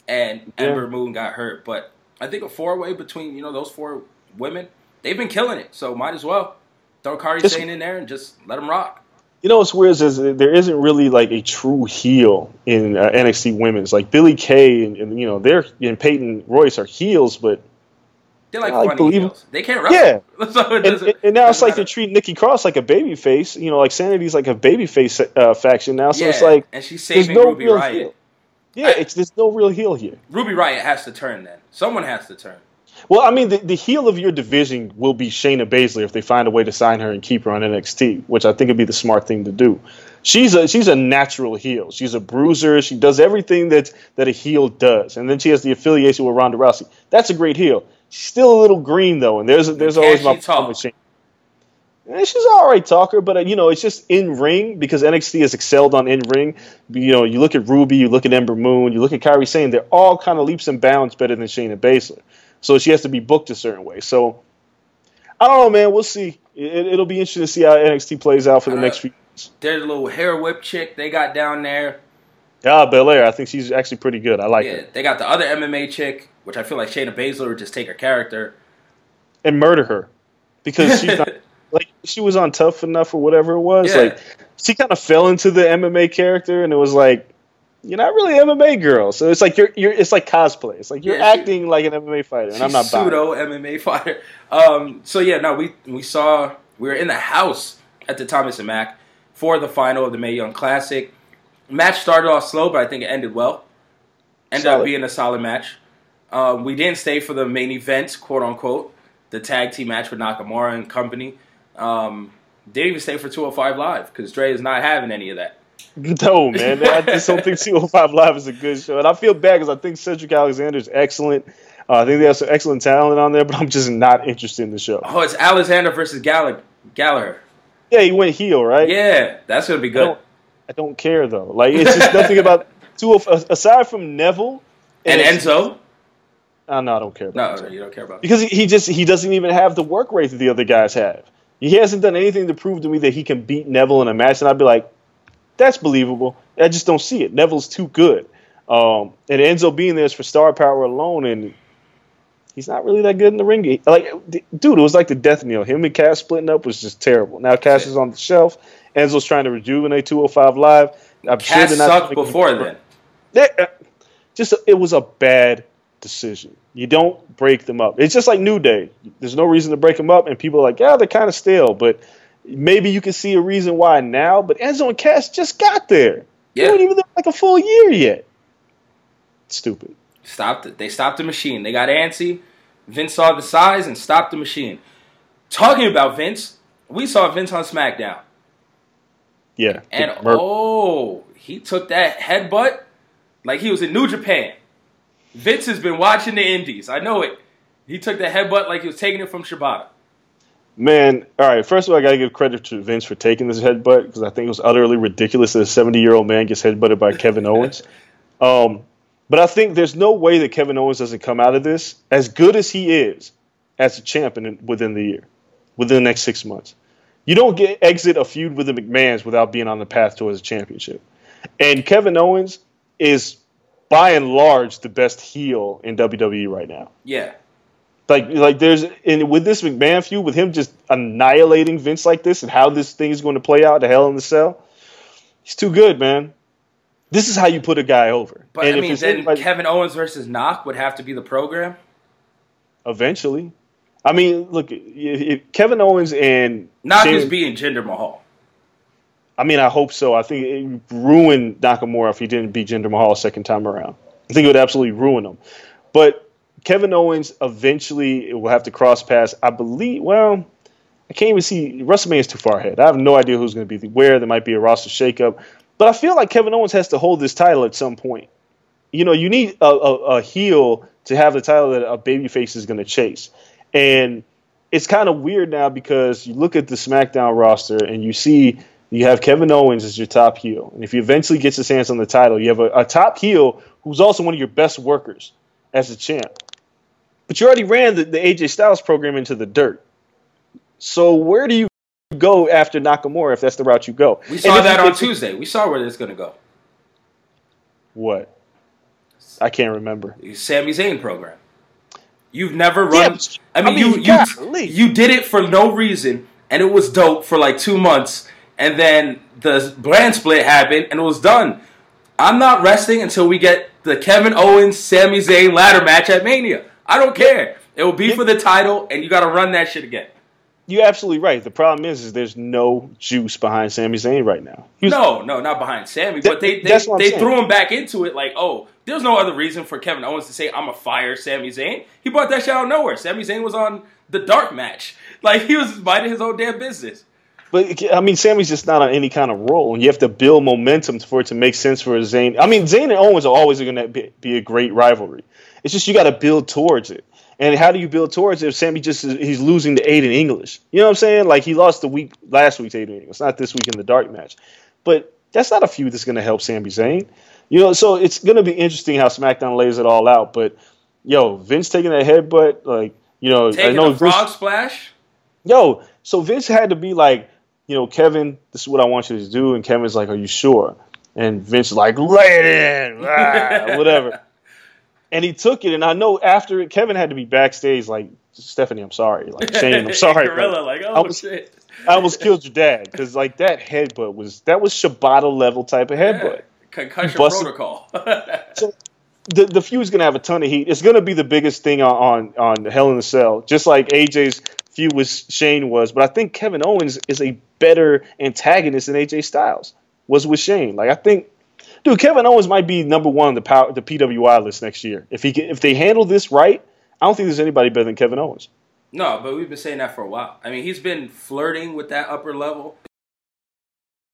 and
Yeah.
Ember Moon got hurt. But I think a four way between you know those four women, they've been killing it. So might as well throw Kairi
Just-
Sane in there and just let them rock.
You know what's weird is, is there isn't really like a true heel in uh, NXT women's. Like Billie Kay and, and you know they're and Peyton Royce are heels, but
They're like
like believe-
heels. They can't wrestle.
Yeah.
so
and,
doesn't,
and now it's like they treat Nikki Cross like a baby face. You know, like Sanity's like a baby face uh, faction now. So it's like
and she's saving
no
Ruby Riott.
heel. Yeah,
I-
it's there's no real heel here.
Ruby Riott has to turn then. Someone has to turn.
Well, I mean, the, the heel of your division will be Shayna Baszler if they find a way to sign her and keep her on NXT, which I think would be the smart thing to do. She's a she's a natural heel. She's a bruiser. She does everything that that a heel does, and then she has the affiliation with Ronda Rousey. That's a great heel. She's still a little green though, and there's there's
Can
always my problem with Shayna. Eh, she's an all right talker, but uh, you know it's just in ring because NXT has excelled on in ring. You know, you look at Ruby, you look at Ember Moon, you look at Kairi Sane. They're all kind of leaps and bounds better than Shayna Baszler. So she has to be booked a certain way. So I don't know, man. We'll see. It, it'll be interesting to see how NXT plays out for the
Uh,
next few. Years.
There's a little hair whip chick they got down there.
Yeah, Belair. I think she's actually pretty good. I like it.
Yeah,
her.
they got the other MMA chick, which I feel like Shayna Baszler would just take her character.
And murder her because she's not like she was on Tough Enough or whatever it was.
Yeah.
Like she kind of fell into the MMA character, and it was like you're not really an MMA girl. So it's like you're you're it's like cosplay. It's like you're
Yeah, she-
acting like an MMA fighter, and I'm not
pseudo MMA fighter. Um, so yeah, no, we we saw we were in the house at the Thomas and Mack for the final of the Mae Young Classic. Match started off slow, but I think it ended well. Ended up being a solid match. Um, we didn't stay for the main event, quote unquote, the tag team match with Nakamura and company. Um, didn't even stay for 205 Live because Dre is not having any of that.
No, man. I just don't think 205 Live is a good show. And I feel bad because I think Cedric Alexander is excellent. Uh, I think they have some excellent talent on there, but I'm just not interested in the show.
Oh, it's Alexander versus Gall- Gallagher.
Yeah, he went heel, right?
Yeah, that's gonna be
I
good.
don't, I don't care, though. Like, it's just nothing about 205. Aside from Neville
And
it's-
Enzo.
Oh, no, I don't care
No,
about
no, you don't care about.
Because he, he just he doesn't even have the work rate that the other guys have. He hasn't done anything to prove to me that he can beat Neville in a match, and I'd be like, that's believable. I just don't see it. Neville's too good. Um, and Enzo being there is for star power alone, and he's not really that good in the ring. Like, dude, it was like the death knell. Him and Cass splitting up was just terrible. Now Cass is on the shelf, Enzo's trying to rejuvenate 205 Live. I'm
Cass
sure
sucked before then.
Uh, just it was a bad decision. You don't break them up. It's just like New Day. There's no reason to break them up, and people are like, yeah, they're kind of stale, but maybe you can see a reason why now. But Enzo and Cass just got there.
Yeah.
They weren't even like a full year yet. Stupid.
Stopped it. They stopped the machine. They got antsy. Vince saw the size and stopped the machine. Talking about Vince, we saw Vince on SmackDown.
Yeah.
And oh, he took that headbutt like he was in New Japan. Vince has been watching the Indies. I know it. He took the headbutt like he was taking it from Shibata.
Man, all right. First of all, I got to give credit to Vince for taking this headbutt because I think it was utterly ridiculous that a 70 year old man gets headbutted by Kevin Owens. Um, but I think there's no way that Kevin Owens doesn't come out of this as good as he is as a champion within the year, within the next six months. You don't get exit a feud with the McMahons without being on the path towards a championship. And Kevin Owens is by and large the best heel in WWE right now.
Yeah.
Like, like there's and with this McMahon feud, with him just annihilating Vince like this, and how this thing is going to play out, the Hell in the Cell, he's too good, man. This is how you put a guy over.
But
and
I mean, then
anybody-
Kevin Owens versus Knock would have to be the program.
eventually, I mean, look, Kevin Owens and
Knock is beating Jinder Mahal.
I mean, I hope so. I think it ruined Nakamura if he didn't beat Jinder Mahal a second time around. I think it would absolutely ruin him. But Kevin Owens eventually will have to cross paths. I believe. Well, I can't even see WrestleMania is too far ahead. I have no idea who's going to be where. There might be a roster shakeup, but I feel like Kevin Owens has to hold this title at some point. You know, you need a, a, a heel to have the title that a babyface is going to chase, and it's kind of weird now because you look at the SmackDown roster and you see you have Kevin Owens as your top heel, and if he eventually gets his hands on the title, you have a, a top heel who's also one of your best workers as a champ. But you already ran the, the AJ Styles program into the dirt. So where do you go after Nakamura if that's the route you go?
We saw that on Tuesday. We saw where is going to go.
What? I can't remember.
Sami Zayn program. You've never run.
but-
I mean,
I mean,
you you
golly.
you did it for no reason, and it was dope for like two months, and then the brand split happened, and it was done. I'm not resting until we get the Kevin Owens Sami Zayn ladder match at Mania. I don't care. It will be for the title, and you got to run that shit again.
You're absolutely right. The problem is, is there's no juice behind Sami Zayn right now.
No, no, not behind Sami,
That-
but they they, they threw him back into it like, oh, there's no other reason for Kevin Owens to say I'm a fire Sami Zayn. He brought that shit out of nowhere. Sami Zayn was on the dark match. Like he was minding his own damn business.
But I mean, Sami's just not on any kind of roll, and you have to build momentum for it to make sense for Zayn. I mean, Zayn and Owens are always going to be, be a great rivalry. It's just you got to build towards it. And how do you build towards it if Sami just is, he's losing the to Aiden English? You know what I'm saying? Like he lost the week last week to Aiden English, not this week in the dark match. But that's not a feud that's going to help Sami Zayn. You know, so it's going to be interesting how SmackDown lays it all out. But yo, Vince taking that headbutt, like you know, I
Taking
know
a
Vince-
frog splash.
yo, so Vince had to be like, you know, Kevin, this is what I want you to do, and Kevin's like, are you sure? And Vince is like, lay it in, ah, whatever. And he took it, and I know after it, Kevin had to be backstage like, Stephanie, I'm sorry, like Shane, I'm sorry,
Gorilla,
like,
like,
I
oh
was-
shit.
I almost killed your dad because like that headbutt was that was Shibata level type of headbutt.
Concussion
busted-
protocol.
the the feud's gonna have a ton of heat. It's gonna be the biggest thing on on, on Hell in the Cell, just like AJ's feud with Shane was. But I think Kevin Owens is a better antagonist than AJ Styles was with Shane. Like I think, dude, Kevin Owens might be number one on the power the PWI list next year if he if they handle this right. I don't think there's anybody better than Kevin Owens.
no, but we've been saying that for a while. I mean, he's been flirting with that upper level.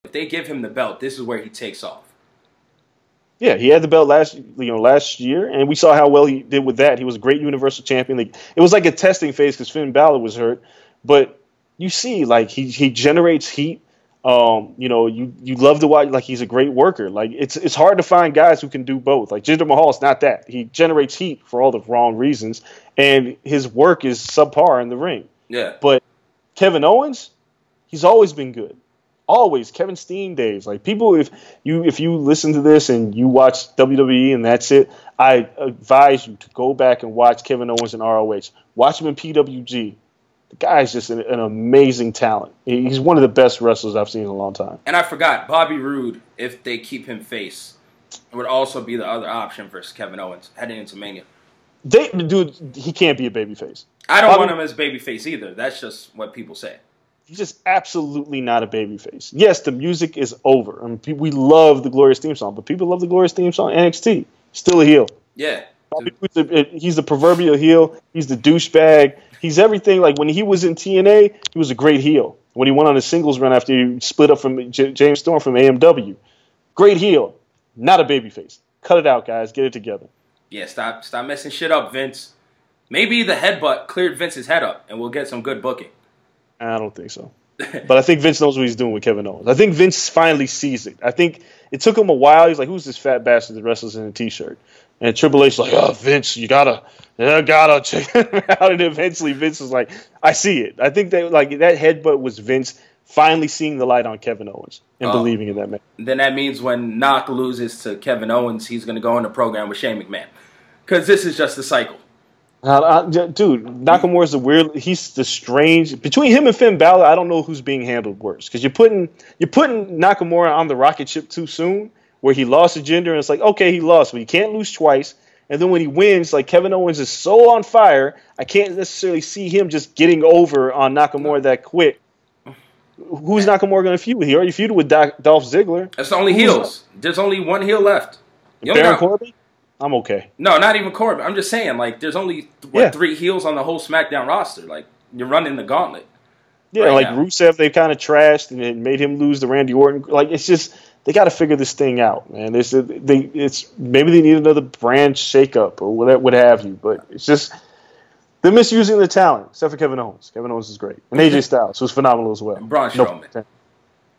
If they give him the belt, this is where he takes off.
Yeah, he had the belt last you know last year, and we saw how well he did with that. He was a great Universal Champion. Like it was like a testing phase because Finn Balor was hurt, but you see, like he he generates heat. Um, you know, you you love to watch. Like he's a great worker. Like it's it's hard to find guys who can do both. Like Jinder Mahal is not that. He generates heat for all the wrong reasons, and his work is subpar in the ring.
Yeah.
But Kevin Owens, he's always been good. Always Kevin Steen days. Like people, if you if you listen to this and you watch WWE and that's it, I advise you to go back and watch Kevin Owens in ROH. Watch him in PWG. The guy's just an, an amazing talent. He's one of the best wrestlers I've seen in a long time.
And I forgot Bobby Roode, if they keep him face, would also be the other option versus Kevin Owens heading into Mania.
They, dude, he can't be a babyface.
I don't
Bobby-
want him as babyface either. That's just what people say.
He's just absolutely not a babyface. Yes, the music is over. I mean, we love the Glorious theme song, but people love the Glorious theme song. NXT still a heel.
Yeah.
The- he's the proverbial heel. He's the douchebag. He's everything. Like when he was in TNA, he was a great heel. When he went on a singles run after he split up from J- James Storm from AMW, great heel. Not a babyface. Cut it out, guys. Get it together.
Yeah, stop stop messing shit up, Vince. Maybe the headbutt cleared Vince's head up and we'll get some good booking.
I don't think so. But I think Vince knows what he's doing with Kevin Owens. I think Vince finally sees it. I think it took him a while. He's like, "Who's this fat bastard that wrestles in a t-shirt?" And Triple H's like, "Oh, Vince, you gotta, you gotta check him out." And eventually, Vince was like, "I see it." I think that like that headbutt was Vince finally seeing the light on Kevin Owens and
Oh.
believing in that man.
Then that means when Knock loses to Kevin Owens, he's going to go in the program with Shane McMahon. Because this is just a cycle.
Uh, I- dude, Nakamura's the weird. He's the strange between him and Finn Balor. I don't know who's being handled worse because you're putting you're putting Nakamura on the rocket ship too soon, where he lost a Jinder, and it's like okay, he lost, but he can't lose twice. And then when he wins, like Kevin Owens is so on fire, I can't necessarily see him just getting over on Nakamura that quick. Who's Nakamura going to feud with? He already feuded with Doc, Dolph Ziggler.
That's the only
Who's-
heels. There's only one heel left. You
Baron Corbin. I'm okay.
No, not even Corbin. I'm just saying, like, there's only what,
Yeah.
three heels on the whole SmackDown roster. Like, you're running the gauntlet.
Yeah,
right
like
now.
Rusev, they kind of trashed and it made him lose to Randy Orton. Like it's just they got to figure this thing out, man. It's they it's maybe they need another brand shakeup or whatever, what have you. But it's just they're misusing the talent, except for Kevin Owens. Kevin Owens is great, and AJ mm-hmm. Styles, who's phenomenal as well.
Braun Strowman.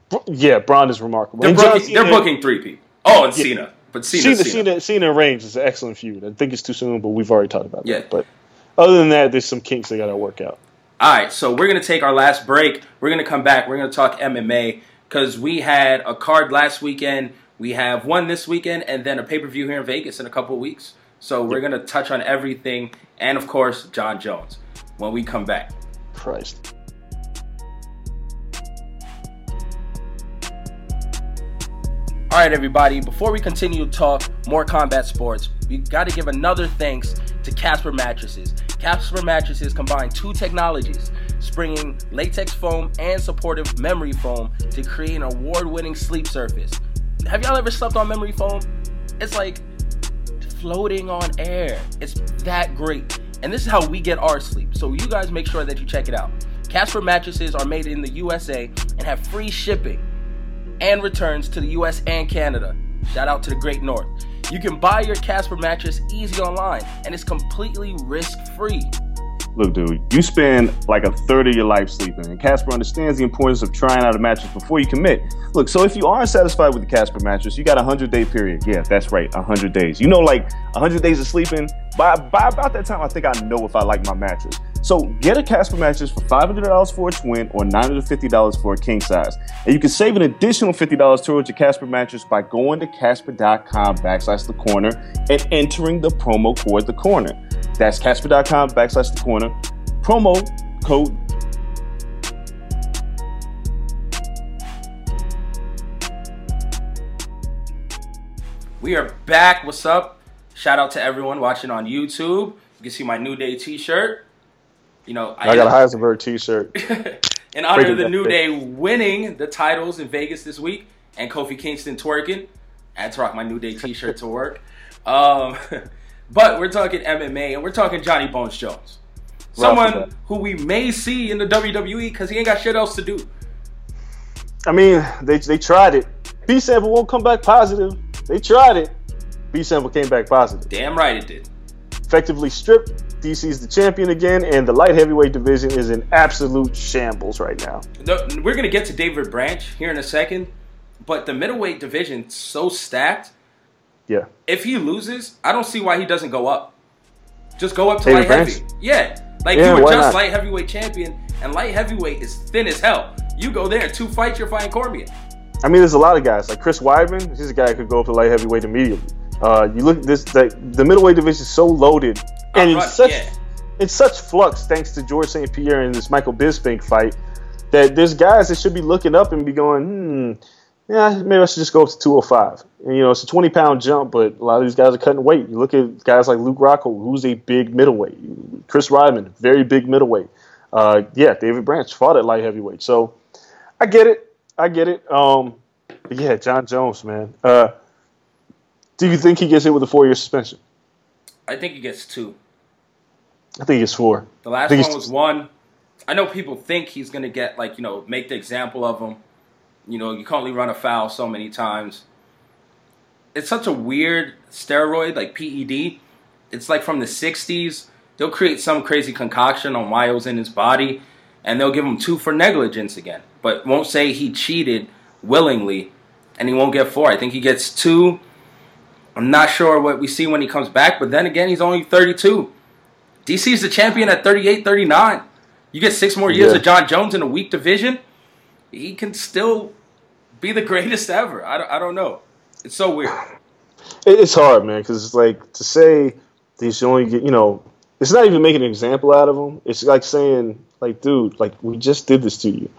Br- yeah, Braun is remarkable.
They're,
And
booking, they're booking three people. Oh, and
Yeah.
Cena. But Cena,
Cena,
Cena.
Cena, Cena and Reigns is an excellent feud. I think it's too soon, but we've already talked about
Yeah.
that. But other than that, there's some kinks they got to work out.
All right, so we're going to take our last break. We're going to come back. We're going to talk MMA because we had a card last weekend. We have one this weekend and then a pay per view here in Vegas in a couple of weeks. So we're going to touch on everything and, of course, Jon Jones when we come back.
Christ.
All right, everybody, before we continue to talk more combat sports, we got to give another thanks to Casper Mattresses. Casper Mattresses combine two technologies, springing latex foam and supportive memory foam to create an award winning sleep surface. Have y'all ever slept on memory foam? It's like floating on air. It's that great. And this is how we get our sleep. So you guys make sure that you check it out. Casper mattresses are made in the USA and have free shipping and returns to the US and Canada. Shout out to the Great North. You can buy your Casper mattress easy online and it's completely risk free.
Look, dude, you spend like a third of your life sleeping, and Casper understands the importance of trying out a mattress before you commit. Look, so if you aren't satisfied with the Casper mattress, you got a 100 day period. Yeah, that's right, a 100 days. You know, like a 100 days of sleeping, by, by about that time, I think I know if I like my mattress. So get a Casper mattress for $500 for a twin or $950 for a king size. And you can save an additional $50 towards your Casper mattress by going to casper.com backslash the corner and entering the promo code the corner. That's casper.com backslash the corner. Promo code
We are back. What's up? Shout out to everyone watching on YouTube. You can see my New Day t shirt. You know,
I got a Heisenberg T-shirt.
in honor of the New. Day winning the titles in Vegas this week and Kofi Kingston twerking. I had to rock my New Day t-shirt to work. Um, but we're talking MMA and we're talking Johnny Bones Jones. Someone who we may see in the WWE because he ain't got shit else to do.
I mean, they they tried it. B sample won't come back positive. They tried it. B sample came back positive.
Damn right it did.
Effectively stripped. DC's the champion again, and the light heavyweight division is in absolute shambles right now.
We're gonna get to David Branch here in a second, but the middleweight division so stacked.
Yeah.
If he loses, I don't see why he doesn't go up. Just go up to
David
light
Branch?
heavy. Yeah, like
Yeah,
you were just
not?
light heavyweight champion, and light heavyweight is thin as hell. You go there, two fights, you're fighting Cormier.
I mean, there's a lot of guys like Chris Weidman. He's a guy who could go up to light heavyweight immediately. Uh, you look at this the, the middleweight division is so loaded, and in
Outrun-
such
yeah.
it's such flux thanks to George St. Pierre and this Michael Bisping fight that there's guys that should be looking up and be going, hmm, yeah, maybe I should just go up to 205. And, you know, it's a 20 pound jump, but a lot of these guys are cutting weight. You look at guys like Luke Rockhold, who's a big middleweight. Chris Weidman, very big middleweight. Uh, yeah, David Branch fought at light heavyweight. So I get it. I get it. Um, yeah, Jon Jones, man. Uh, do you think he gets hit with a four year suspension?
I think he gets two.
I think it's four.
The last one was one. I know people think he's going to get, like, you know, make the example of him. You know, you can only run a foul so many times. It's such a weird steroid, like PED. It's like from the 60s. They'll create some crazy concoction on why it was in his body, and they'll give him two for negligence again. But won't say he cheated willingly, and he won't get four. I think he gets two. I'm not sure what we see when he comes back, but then again, he's only 32. DC's the champion at 38, 39. You get six more years
Yeah.
of Jon Jones in a weak division, he can still be the greatest ever. I don't, I don't know. It's so weird.
It's hard, man, because it's like to say should only get, you know, it's not even making an example out of him. It's like saying, like, dude, like we just did this to you.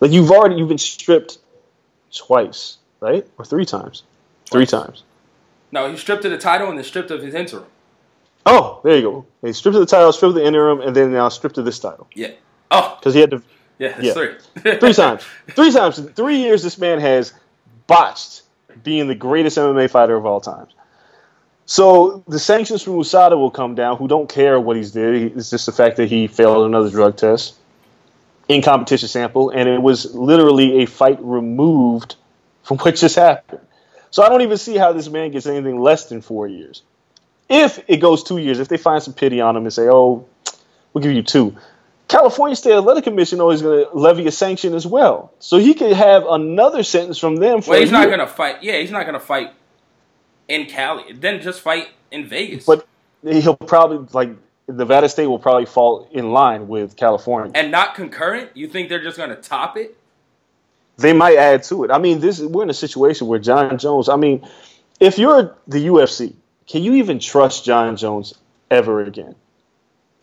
Like you've already you've been stripped twice, right, or three times, three times.
No, he stripped of the title and then stripped of his interim.
Oh, there you go. He stripped of the title, stripped of the interim, and then now stripped of this title
Yeah. Oh,
because he had to
yeah, that's
Yeah.
three.
three times. Three times. In three years, this man has botched being the greatest MMA fighter of all time. So the sanctions from USADA will come down, who don't care what he's did. It's just the fact that he failed another drug test in competition sample, and it was literally a fight removed from what just happened. So I don't even see how this man gets anything less than four years. If it goes two years, if they find some pity on him and say, "Oh, we'll give you two. California State Athletic Commission always going to levy a sanction as well, so he could have another sentence from them. For
well, he's not gonna fight. Yeah, he's not gonna fight in Cali. Then just fight in Vegas.
But he'll probably like Nevada State will probably fall in line with California.
and not concurrent. You think they're just gonna top it?
They might add to it. I mean, this we're in a situation where Jon Jones. I mean, if you're the UFC, can you even trust Jon Jones ever again?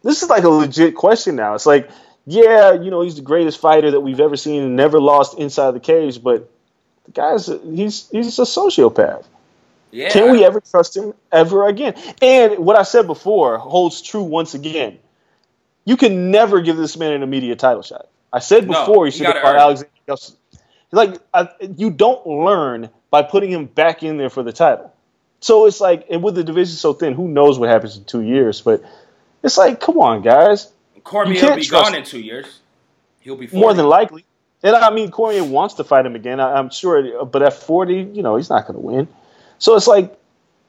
This is like a legit question now. It's like, yeah, you know, he's the greatest fighter that we've ever seen and never lost inside the cage, but the guy's he's he's a sociopath.
Yeah.
Can we ever trust him ever again? And what I said before holds true once again. You can never give this man an immediate title shot. I said
No,
before he
you
should have fought. Alexander. Gustafsson. Like I, you don't learn by putting him back in there for the title. So it's like, and with the division so thin, who knows what happens in two years? But it's like, come on, guys.
Cormier will be gone
him.
in two years. He'll be 40.
More than likely. And I mean, Cormier wants to fight him again. I, I'm sure, but at 40, you know, he's not going to win. So it's like,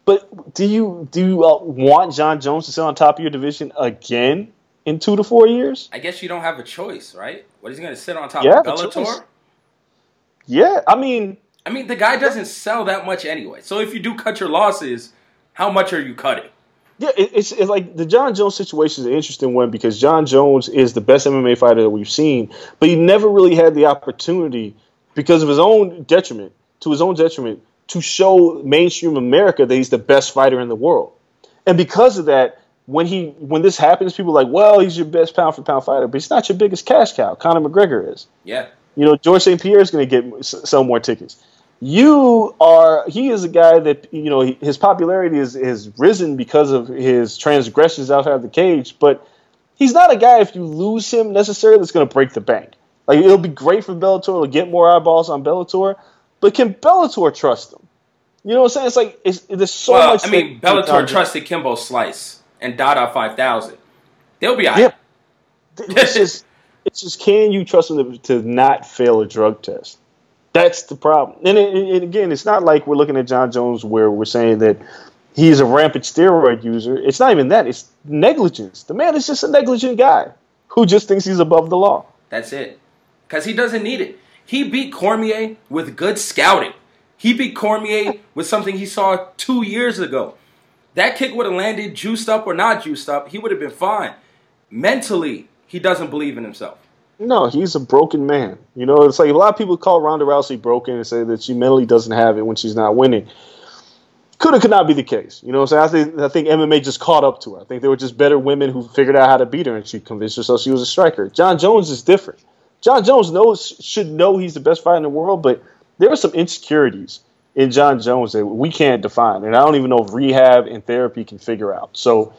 but do you do you uh, want Jon Jones to sit on top of your division again in two to four years?
I guess you don't have a choice, right? What is he gonna sit on top
Yeah,
of Bellator?
Yeah, I mean,
I mean, the guy doesn't sell that much anyway. So if you do cut your losses, how much are you cutting?
yeah, it, it's, it's like the Jon Jones situation is an interesting one because Jon Jones is the best MMA fighter that we've seen, but he never really had the opportunity because of his own detriment, to his own detriment, to show mainstream America that he's the best fighter in the world. And because of that, when he when this happens, people are like, well, he's your best pound for pound fighter, but he's not your biggest cash cow. Conor McGregor is.
Yeah.
You know, George St. Pierre is going to get sell more tickets. You are. He is a guy that you know. His popularity is has risen because of his transgressions outside of the cage. But he's not a guy. If you lose him necessarily, that's going to break the bank. Like it'll be great for Bellator to get more eyeballs on Bellator, but can Bellator trust him? You know what I'm saying? It's like it's, there's so
well,
much.
I mean,
that-
Bellator trusted Kimbo Slice and Dada 5000. They'll be all
Yeah.
right.
It's just, it's just, can you trust him to, to not fail a drug test? That's the problem. And, it, and again, it's not like we're looking at Jon Jones where we're saying that he's a rampant steroid user. It's not even that. It's negligence. The man is just a negligent guy who just thinks he's above the law.
That's it. Because he doesn't need it. He beat Cormier with good scouting. He beat Cormier with something he saw two years ago. That kick would have landed juiced up or not juiced up. He would have been fine. Mentally, he doesn't believe in himself.
No, he's a broken man. You know, it's like a lot of people call Ronda Rousey broken and say that she mentally doesn't have it when she's not winning. could or could not be the case. You know what I'm saying? I think I think MMA just caught up to her. I think there were just better women who figured out how to beat her, and she convinced herself she was a striker. Jon Jones is different. Jon Jones knows should know he's the best fighter in the world, but there are some insecurities in Jon Jones that we can't define, and I don't even know if rehab and therapy can figure out. So.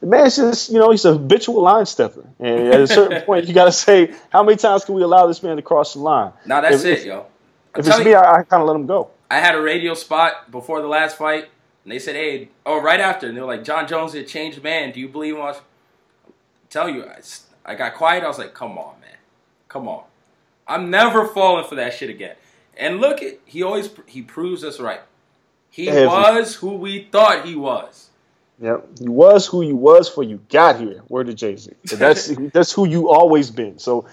The man's just, you know, he's a habitual line stepper. And at a certain point, you got to say, how many times can we allow this man to cross the line?
Now that's
If-
it, yo. I'm
If it's me,
you,
I, I kind of let him go.
I had a radio spot before the last fight, and they said, "Hey, oh, right after," and they were like, "Jon Jones is a changed man. Do you believe him?" I tell you, I, I got quiet. I was like, "Come on, man, come on." I'm never falling for that shit again. And look, at he always he proves us right. He
Every-
was who we thought he was.
Yep, you was who you was for you got here. Where did Jay Z. That's that's who you always been. So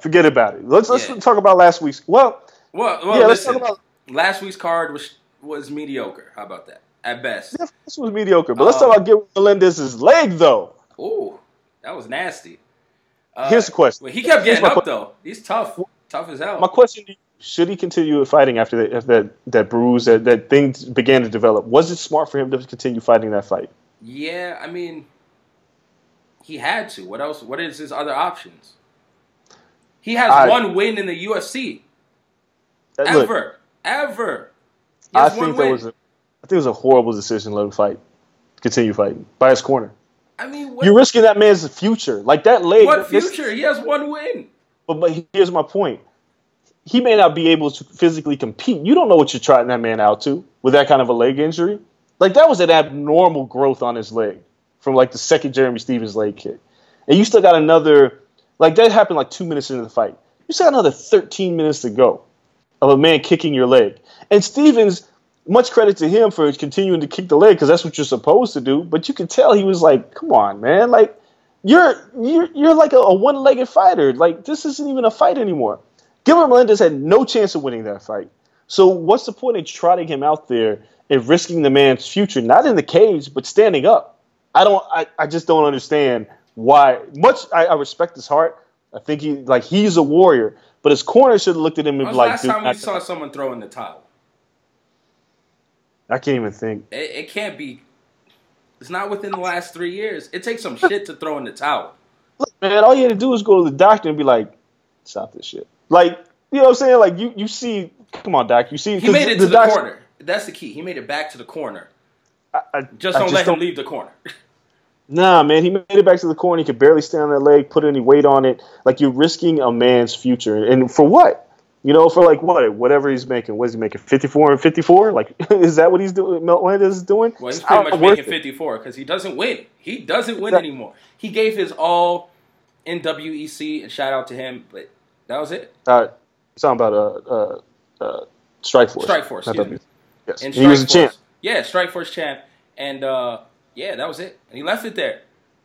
forget about it. Let's let's
Yeah.
talk about last week's. Well,
Well, well
yeah, let's
listen.
talk about.
last week's card was was mediocre. How about that? At best.
Yeah, this was mediocre, but let's
Um,
talk about Gilbert Melendez's leg though.
Ooh, that was nasty. Uh,
Here's the question.
Well, he kept getting up though. He's tough, tough as hell.
My question: to you, Should he continue fighting after that after that that bruise that that things began to develop? Was it smart for him to continue fighting that fight?
Yeah, I mean, he had to. What else? What is his other options? He has
I-
one win in the UFC ever,
look,
ever.
I think that was a, I think it was a horrible decision to let him fight, continue fighting by his corner.
I mean, what,
You're risking that man's future. Like that leg.
what
this-
future? He has one win.
But, but here's my point. He may not be able to physically compete. You don't know what you're trotting that man out to with that kind of a leg injury. Like that was an abnormal growth on his leg from like the second Jeremy Stephens leg kick. And you still got another like that happened like two minutes into the fight. You still got another 13 minutes to go of a man kicking your leg. And Stephens, much credit to him for continuing to kick the leg because that's what you're supposed to do. But you could tell he was like, "Come on, man! Like you're you're you're like a, a one-legged fighter. Like this isn't even a fight anymore." Gilbert Melendez had no chance of winning that fight. So what's the point in trotting him out there and risking the man's future, not in the cage, but standing up? I don't. I, I just don't understand why. Much I, I respect his heart. I think he like he's a warrior, but his corner should have looked at him and be like,
last time we
I,
saw someone throw in the towel?
I can't even think."
It, it can't be. It's not within the last three years. It takes some shit to throw in the towel.
Look, man, all you had to do is go to the doctor and be like, "Stop this shit." Like, you know what I'm saying? Like, you you see, come on, doc, you see,
He made it to the,
doctor-
corner. That's the key. He made it back to the corner.
I, I,
Just
I
don't let him leave the corner.
Nah, man, he made it back to the corner. He could barely stand on that leg, put any weight on it. Like you're risking a man's future, and for what? You know, for like what? Whatever he's making. What is he making? Fifty four and fifty four? Like, is that what he's doing? Melendez is doing?
Well, he's pretty much making 54 because he doesn't win. He doesn't win
That-
anymore. He gave his all in WEC, and shout out to him, but that was it.
Uh, talking about uh, uh, uh, Strikeforce.
Strike Force,
Not
excuse me.
W. Yes,
And
And he was a champ.
Yeah, Strikeforce champ. And uh, yeah, that was it. And he left it there.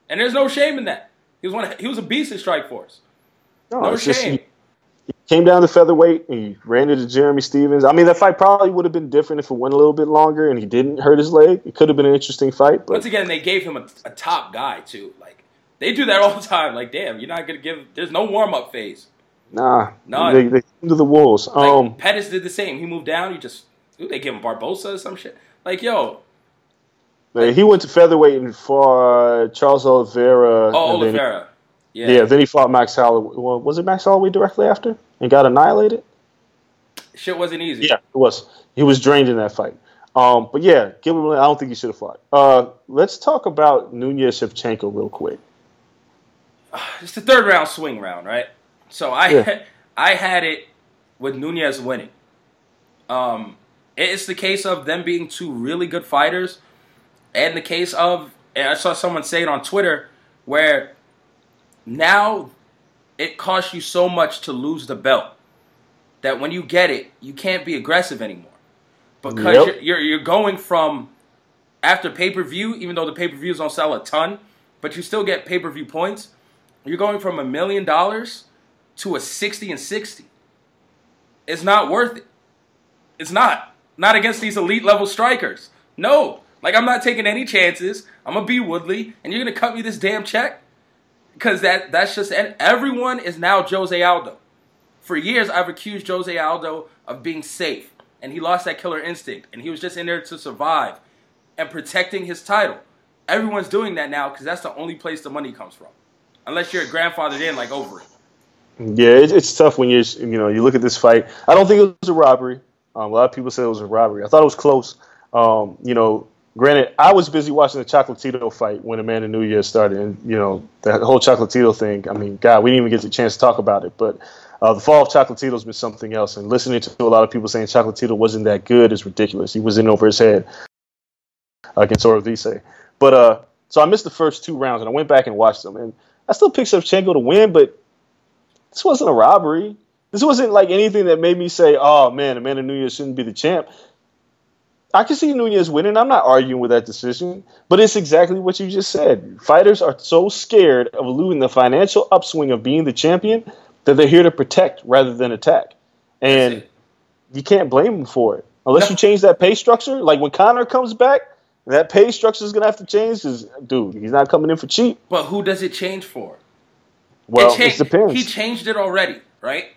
And there's no shame in that. He was one. Of, he was a beast in Strikeforce.
No,
No
it's just
shame.
he, he came down to featherweight and he ran into Jeremy Stephens. I mean, that fight probably would have been different if it went a little bit longer and he didn't hurt his leg. It could have been an interesting fight, but
Once again, they gave him a, a top guy too. Like they do that all the time. Like, damn, you're not gonna give. There's no warm up phase.
nah,
None.
they, they came to the wolves.
Like,
Um,
Pettis did the same. He moved down. You just ooh, they give him Barbosa or some shit. Like, yo,
Man, he went to featherweight and fought uh, Charles Oliveira.
oh Oliveira. Yeah.
yeah, then he fought Max Holloway. Well, was it Max Holloway directly after and got annihilated?
shit wasn't easy.
Yeah, it was. He was drained in that fight. Um, but yeah, Gilbert, Melendez, I don't think he should have fought. Uh, let's talk about Nunes Shevchenko real quick.
it's the third round swing round, right? So I
Yeah.
I had it with Nunes winning. Um, it's the case of them being two really good fighters, and the case of and I saw someone say it on Twitter where now it costs you so much to lose the belt that when you get it, you can't be aggressive anymore because
Yep.
you're, you're you're going from after pay per view, even though the pay per views don't sell a ton, but you still get pay per view points. You're going from a million dollars to a sixty and sixty. It's not worth it. It's not. Not against these elite level strikers. No. Like I'm not taking any chances. I'm gonna be Woodley, and you're gonna cut me this damn check because that that's just and everyone is now Jose Aldo. For years, I've accused Jose Aldo of being safe and he lost that killer instinct, and he was just in there to survive and protecting his title. Everyone's doing that now because that's the only place the money comes from, unless you're grandfathered in like over it.
Yeah, it's tough when you're you know you look at this fight. I don't think it was a robbery. Um, a lot of people said it was a robbery. I thought it was close. Um, you know, granted, I was busy watching the Chocolatito fight when Amanda Nunes started, and you know that whole Chocolatito thing. I mean, God, we didn't even get the chance to talk about it, but uh, the fall of Chocolatito has been something else. And listening to a lot of people saying Chocolatito wasn't that good is ridiculous. He was in over his head against Orvise. But uh, so I missed the first two rounds, and I went back and watched them, and I still picked up Shevchenko to win, but this wasn't a robbery. This wasn't like anything that made me say, "Oh man, Amanda Nunes shouldn't be the champ." I can see Nunes winning. I'm not arguing with that decision, but it's exactly what you just said. Fighters are so scared of losing the financial upswing of being the champion that they're here to protect rather than attack, and you can't blame them for it unless you change that pay structure. Like when Conor comes back, that pay structure is going to have to change because, dude, he's not coming in for cheap.
But who does it change for?
Well,
it, cha-
it depends.
He changed it already, right?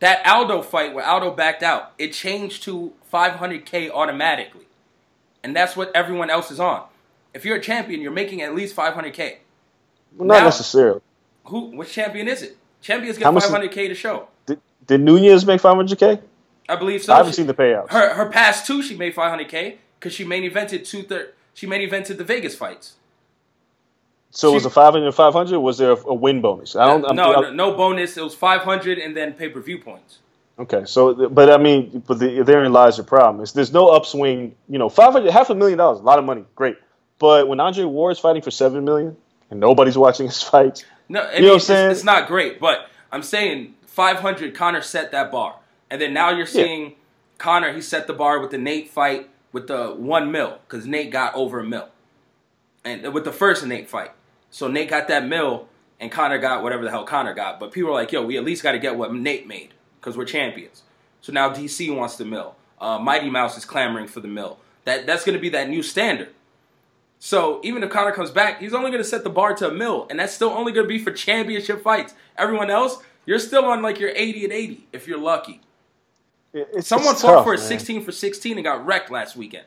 That Aldo fight where Aldo backed out, it changed to 500k automatically, and that's what everyone else is on. If you're a champion, you're making at least 500k.
well, not
now-
necessarily.
Who? Which champion is it? Champions get
How much is-
500k to show.
Did, did Nunes make 500k?
I believe so.
I haven't
She-
seen the payouts.
Her her past two, she made 500k because she main evented two third. She main evented the Vegas fights.
So it was a 500 and 500. Was there a, win bonus? I don't. I'm,
no,
I-
no, no bonus. It was 500 and then pay per view points.
Okay, so but I mean, but the, therein lies the problem. Is there's no upswing. You know, 500, half a million dollars, a lot of money, great. But when Andre Ward is fighting for seven million and nobody's watching his fights,
No, I
You know what I'm saying?
it's not great, but I'm saying 500. Conor set that bar, and then now you're seeing Conor. He set the bar with the Nate fight with the one mil because Nate got over a mil, and with the first Nate fight. So Nate got that mill, and Conor got whatever the hell Conor got. But people are like, yo, we at least got to get what Nate made because we're champions. So now DC wants the mill. Uh, Mighty Mouse is clamoring for the mill. That that's going to be that new standard. So even if Conor comes back, he's only going to set the bar to a mill, and that's still only going to be for championship fights. Everyone else, you're still on like your 80 and 80 if you're lucky.
it's
Someone fought
tough,
for a
man.
16 for 16 and got wrecked last weekend.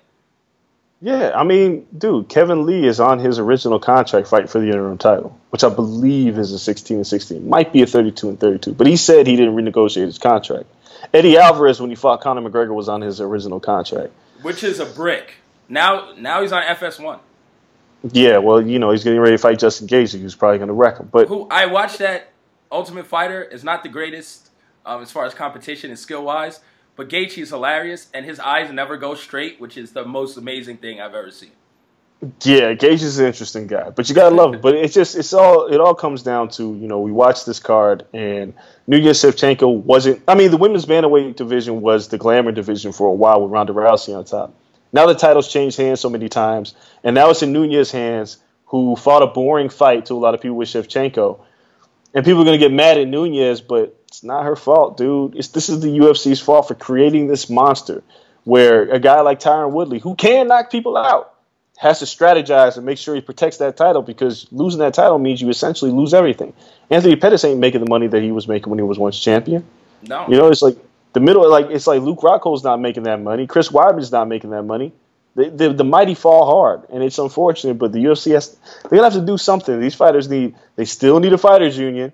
Yeah, I mean, dude, Kevin Lee is on his original contract fighting for the interim title, which I believe is a 16 and 16. Might be a 32 and 32, but he said he didn't renegotiate his contract. Eddie Alvarez, when he fought Conor McGregor, was on his original contract.
which is a brick. Now, now he's on FS1.
Yeah, well, you know, he's getting ready to fight Justin Gaethje, who's probably going to wreck him. But
Who I watched that Ultimate Fighter is not the greatest um, as far as competition and skill wise, but Gaethje is hilarious, and his eyes never go straight, which is the most amazing thing I've ever seen.
Yeah, Gaethje is an interesting guy, but you gotta love it. But it's just it's all it all comes down to you know we watched this card and Nunes Shevchenko wasn't. I mean, the women's bantamweight division was the glamour division for a while with Ronda Rousey on top. Now the title's changed hands so many times, and now it's in Nunes's hands, who fought a boring fight to a lot of people with Shevchenko, and people are gonna get mad at Nunes, but it's not her fault, dude. It's this is the UFC's fault for creating this monster, where a guy like Tyron Woodley, who can knock people out has to strategize and make sure he protects that title because losing that title means you essentially lose everything. Anthony Pettis ain't making the money that he was making when he was once champion.
No,
You know, it's like the middle, like it's like Luke Rockhold's not making that money. Chris Weidman's not making that money. The, the, the mighty fall hard, and it's unfortunate. But the UFC has they're gonna have to do something. These fighters need they still need a fighters union,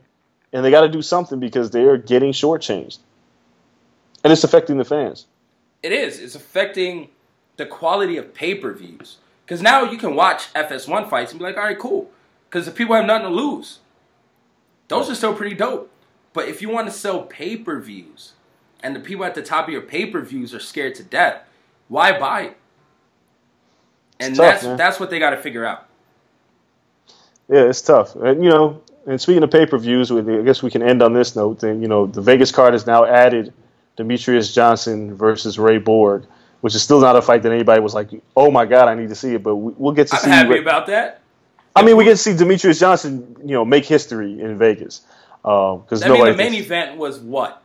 and they got to do something because they are getting shortchanged, and it's affecting the fans.
it is. It's affecting the quality of pay per views. Because now you can watch FS1 fights and be like, all right, cool. Because the people have nothing to lose. Those are still pretty dope. But if you want to sell pay per views and the people at the top of your pay per views are scared to death, why buy it? And
tough,
that's
man.
that's what they got to figure out.
Yeah, it's tough. And you know, and speaking of pay per views, I guess we can end on this note. Then you know, the Vegas card has now added Demetrious Johnson versus Ray Borg, which is still not a fight that anybody was like, "Oh my god, I need to see it." But we, we'll get to see it.
I'm
see.
happy
Ray-
about that.
I mean, we get to see Demetrious Johnson, you know, make history in Vegas because
I mean, the main event was what?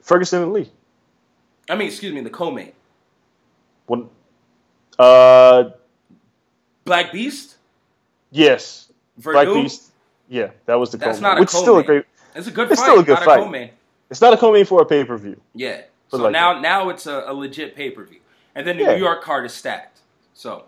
Ferguson and Lee.
I mean, excuse me, the co-main.
When, uh,
Black Beast.
yes, Black Beast. Yeah, that was the
That's
co-main,
not a
which is still a great.
It's a good
It's
fight.
still a good
not
fight.
A co-main.
It's not a co-main for a pay per view.
Yeah, So
like-
now now it's a, a legit pay per view, and then the
Yeah.
New York card is stacked. So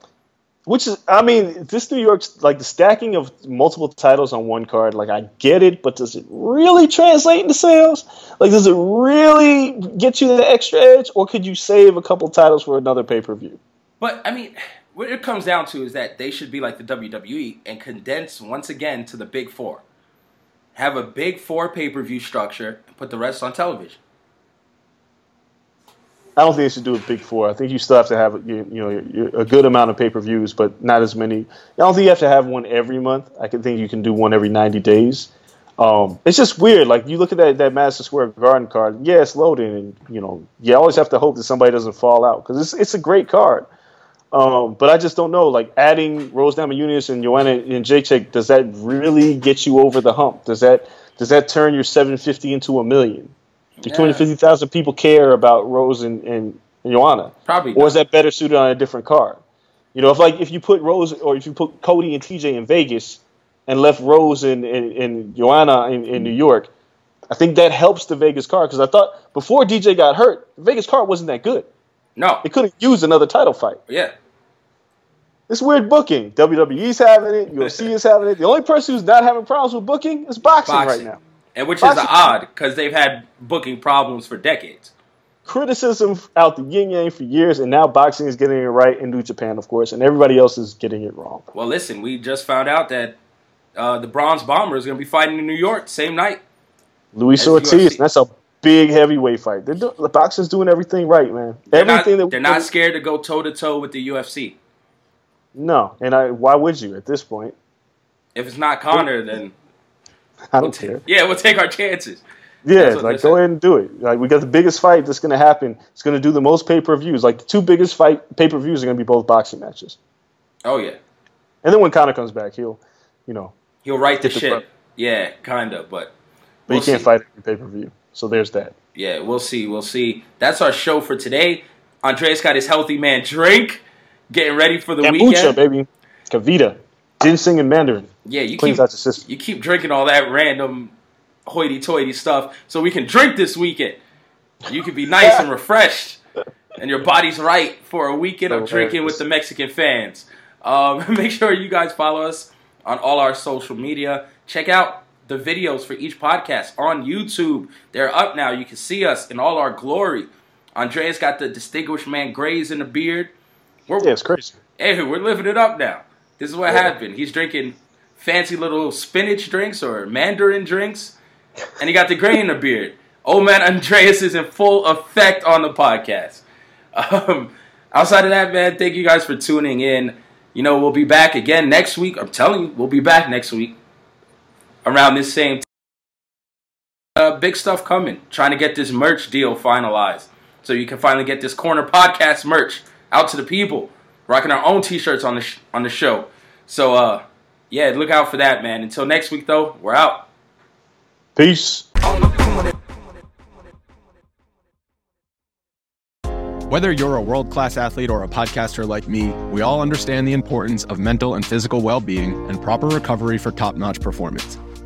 Which is, I mean, this New York's like the stacking of multiple titles on one card. Like, I get it, but does it really translate into sales? Like, does it really get you the extra edge, or could you save a couple titles for another pay per view?
But I mean, what it comes down to is that they should be like the WWE and condense once again to the big four. Have a big four pay per view structure and put the rest on television.
I don't think they should do a big four. I think you still have to have you, know a good amount of pay per views, but not as many. I don't think you have to have one every month. I can think you can do one every ninety days. Um, it's just weird. Like you look at that that Madison Square Garden card. Yeah, it's loading, and you know you always have to hope that somebody doesn't fall out because it's it's a great card. Um, but I just don't know. Like adding Rose Namajunas and Joanna Jędrzejczyk, does that really get you over the hump? Does that does that turn your seven fifty into a million? Do
Yeah.
two hundred fifty thousand people care about Rose and, and Joanna?
Probably
Or is that better suited on a different card? You know, if like if you put Rose or if you put Cody and TJ in Vegas and left Rose and, and, and Joanna in, in New York, I think that helps the Vegas card because I thought before DJ got hurt, the Vegas card wasn't that good.
No.
It could have used another title fight.
Yeah.
It's weird booking. WWE's having it. UFC is having it. The only person who's not having problems with booking is boxing,
Boxing.
right now.
And which is odd because they've had booking problems for decades.
Criticism out the yin yang for years, and now boxing is getting it right in New Japan, of course, and everybody else is getting it wrong.
Well, listen, we just found out that uh, the Bronze Bomber is going to be fighting in New York same night.
Luis Ortiz,
UFC.
that's a big heavyweight fight. They're do- the boxing's doing everything right, man.
They're not,
everything that
they're not scared to go toe to toe with the UFC.
No, and I why would you at this point?
If it's not Conor, then
I don't care.
yeah, we'll take our chances.
Yeah, like go ahead and do it. Like we got the biggest fight that's going to happen. It's going to do the most pay per views. Like the two biggest fight pay per views are going to be both boxing matches.
Oh yeah,
And then when Conor comes back, he'll, you know,
he'll write the shit. Yeah, kind of, but
but
We'll
he can't
see.
fight every pay per view. So there's that.
yeah, we'll see. We'll see. That's our show for today. Andreas got his healthy man drink, getting ready for the
Kombucha,
weekend.
baby, Kavita, ginseng and Mandarin.
Yeah, you
Cleans
keep
out the system.
you keep drinking all that random hoity-toity stuff, so we can drink this weekend. You can be nice and refreshed, and your body's right for a weekend of drinking with the Mexican fans. Um, make sure you guys follow us on all our social media. Check out the videos for each podcast on YouTube. They're up now. You can see us in all our glory. Andreas got the distinguished man grays in the beard. We're,
Yeah, it's crazy.
hey, we're living it up now. This is what happened. He's drinking fancy little spinach drinks or mandarin drinks, and he got the gray in the beard. Old man Andreas is in full effect on the podcast. Um, outside of that, man, thank you guys for tuning in. You know, we'll be back again next week. I'm telling you, we'll be back next week around this same time. Uh, big stuff coming. Trying to get this merch deal finalized so you can finally get this corner podcast merch out to the people. Rocking our own t-shirts on the sh- on the show. So uh, yeah, look out for that, man. Until next week, though, we're out.
Peace.
Whether you're a world class athlete or a podcaster like me, we all understand the importance of mental and physical well being and proper recovery for top notch performance.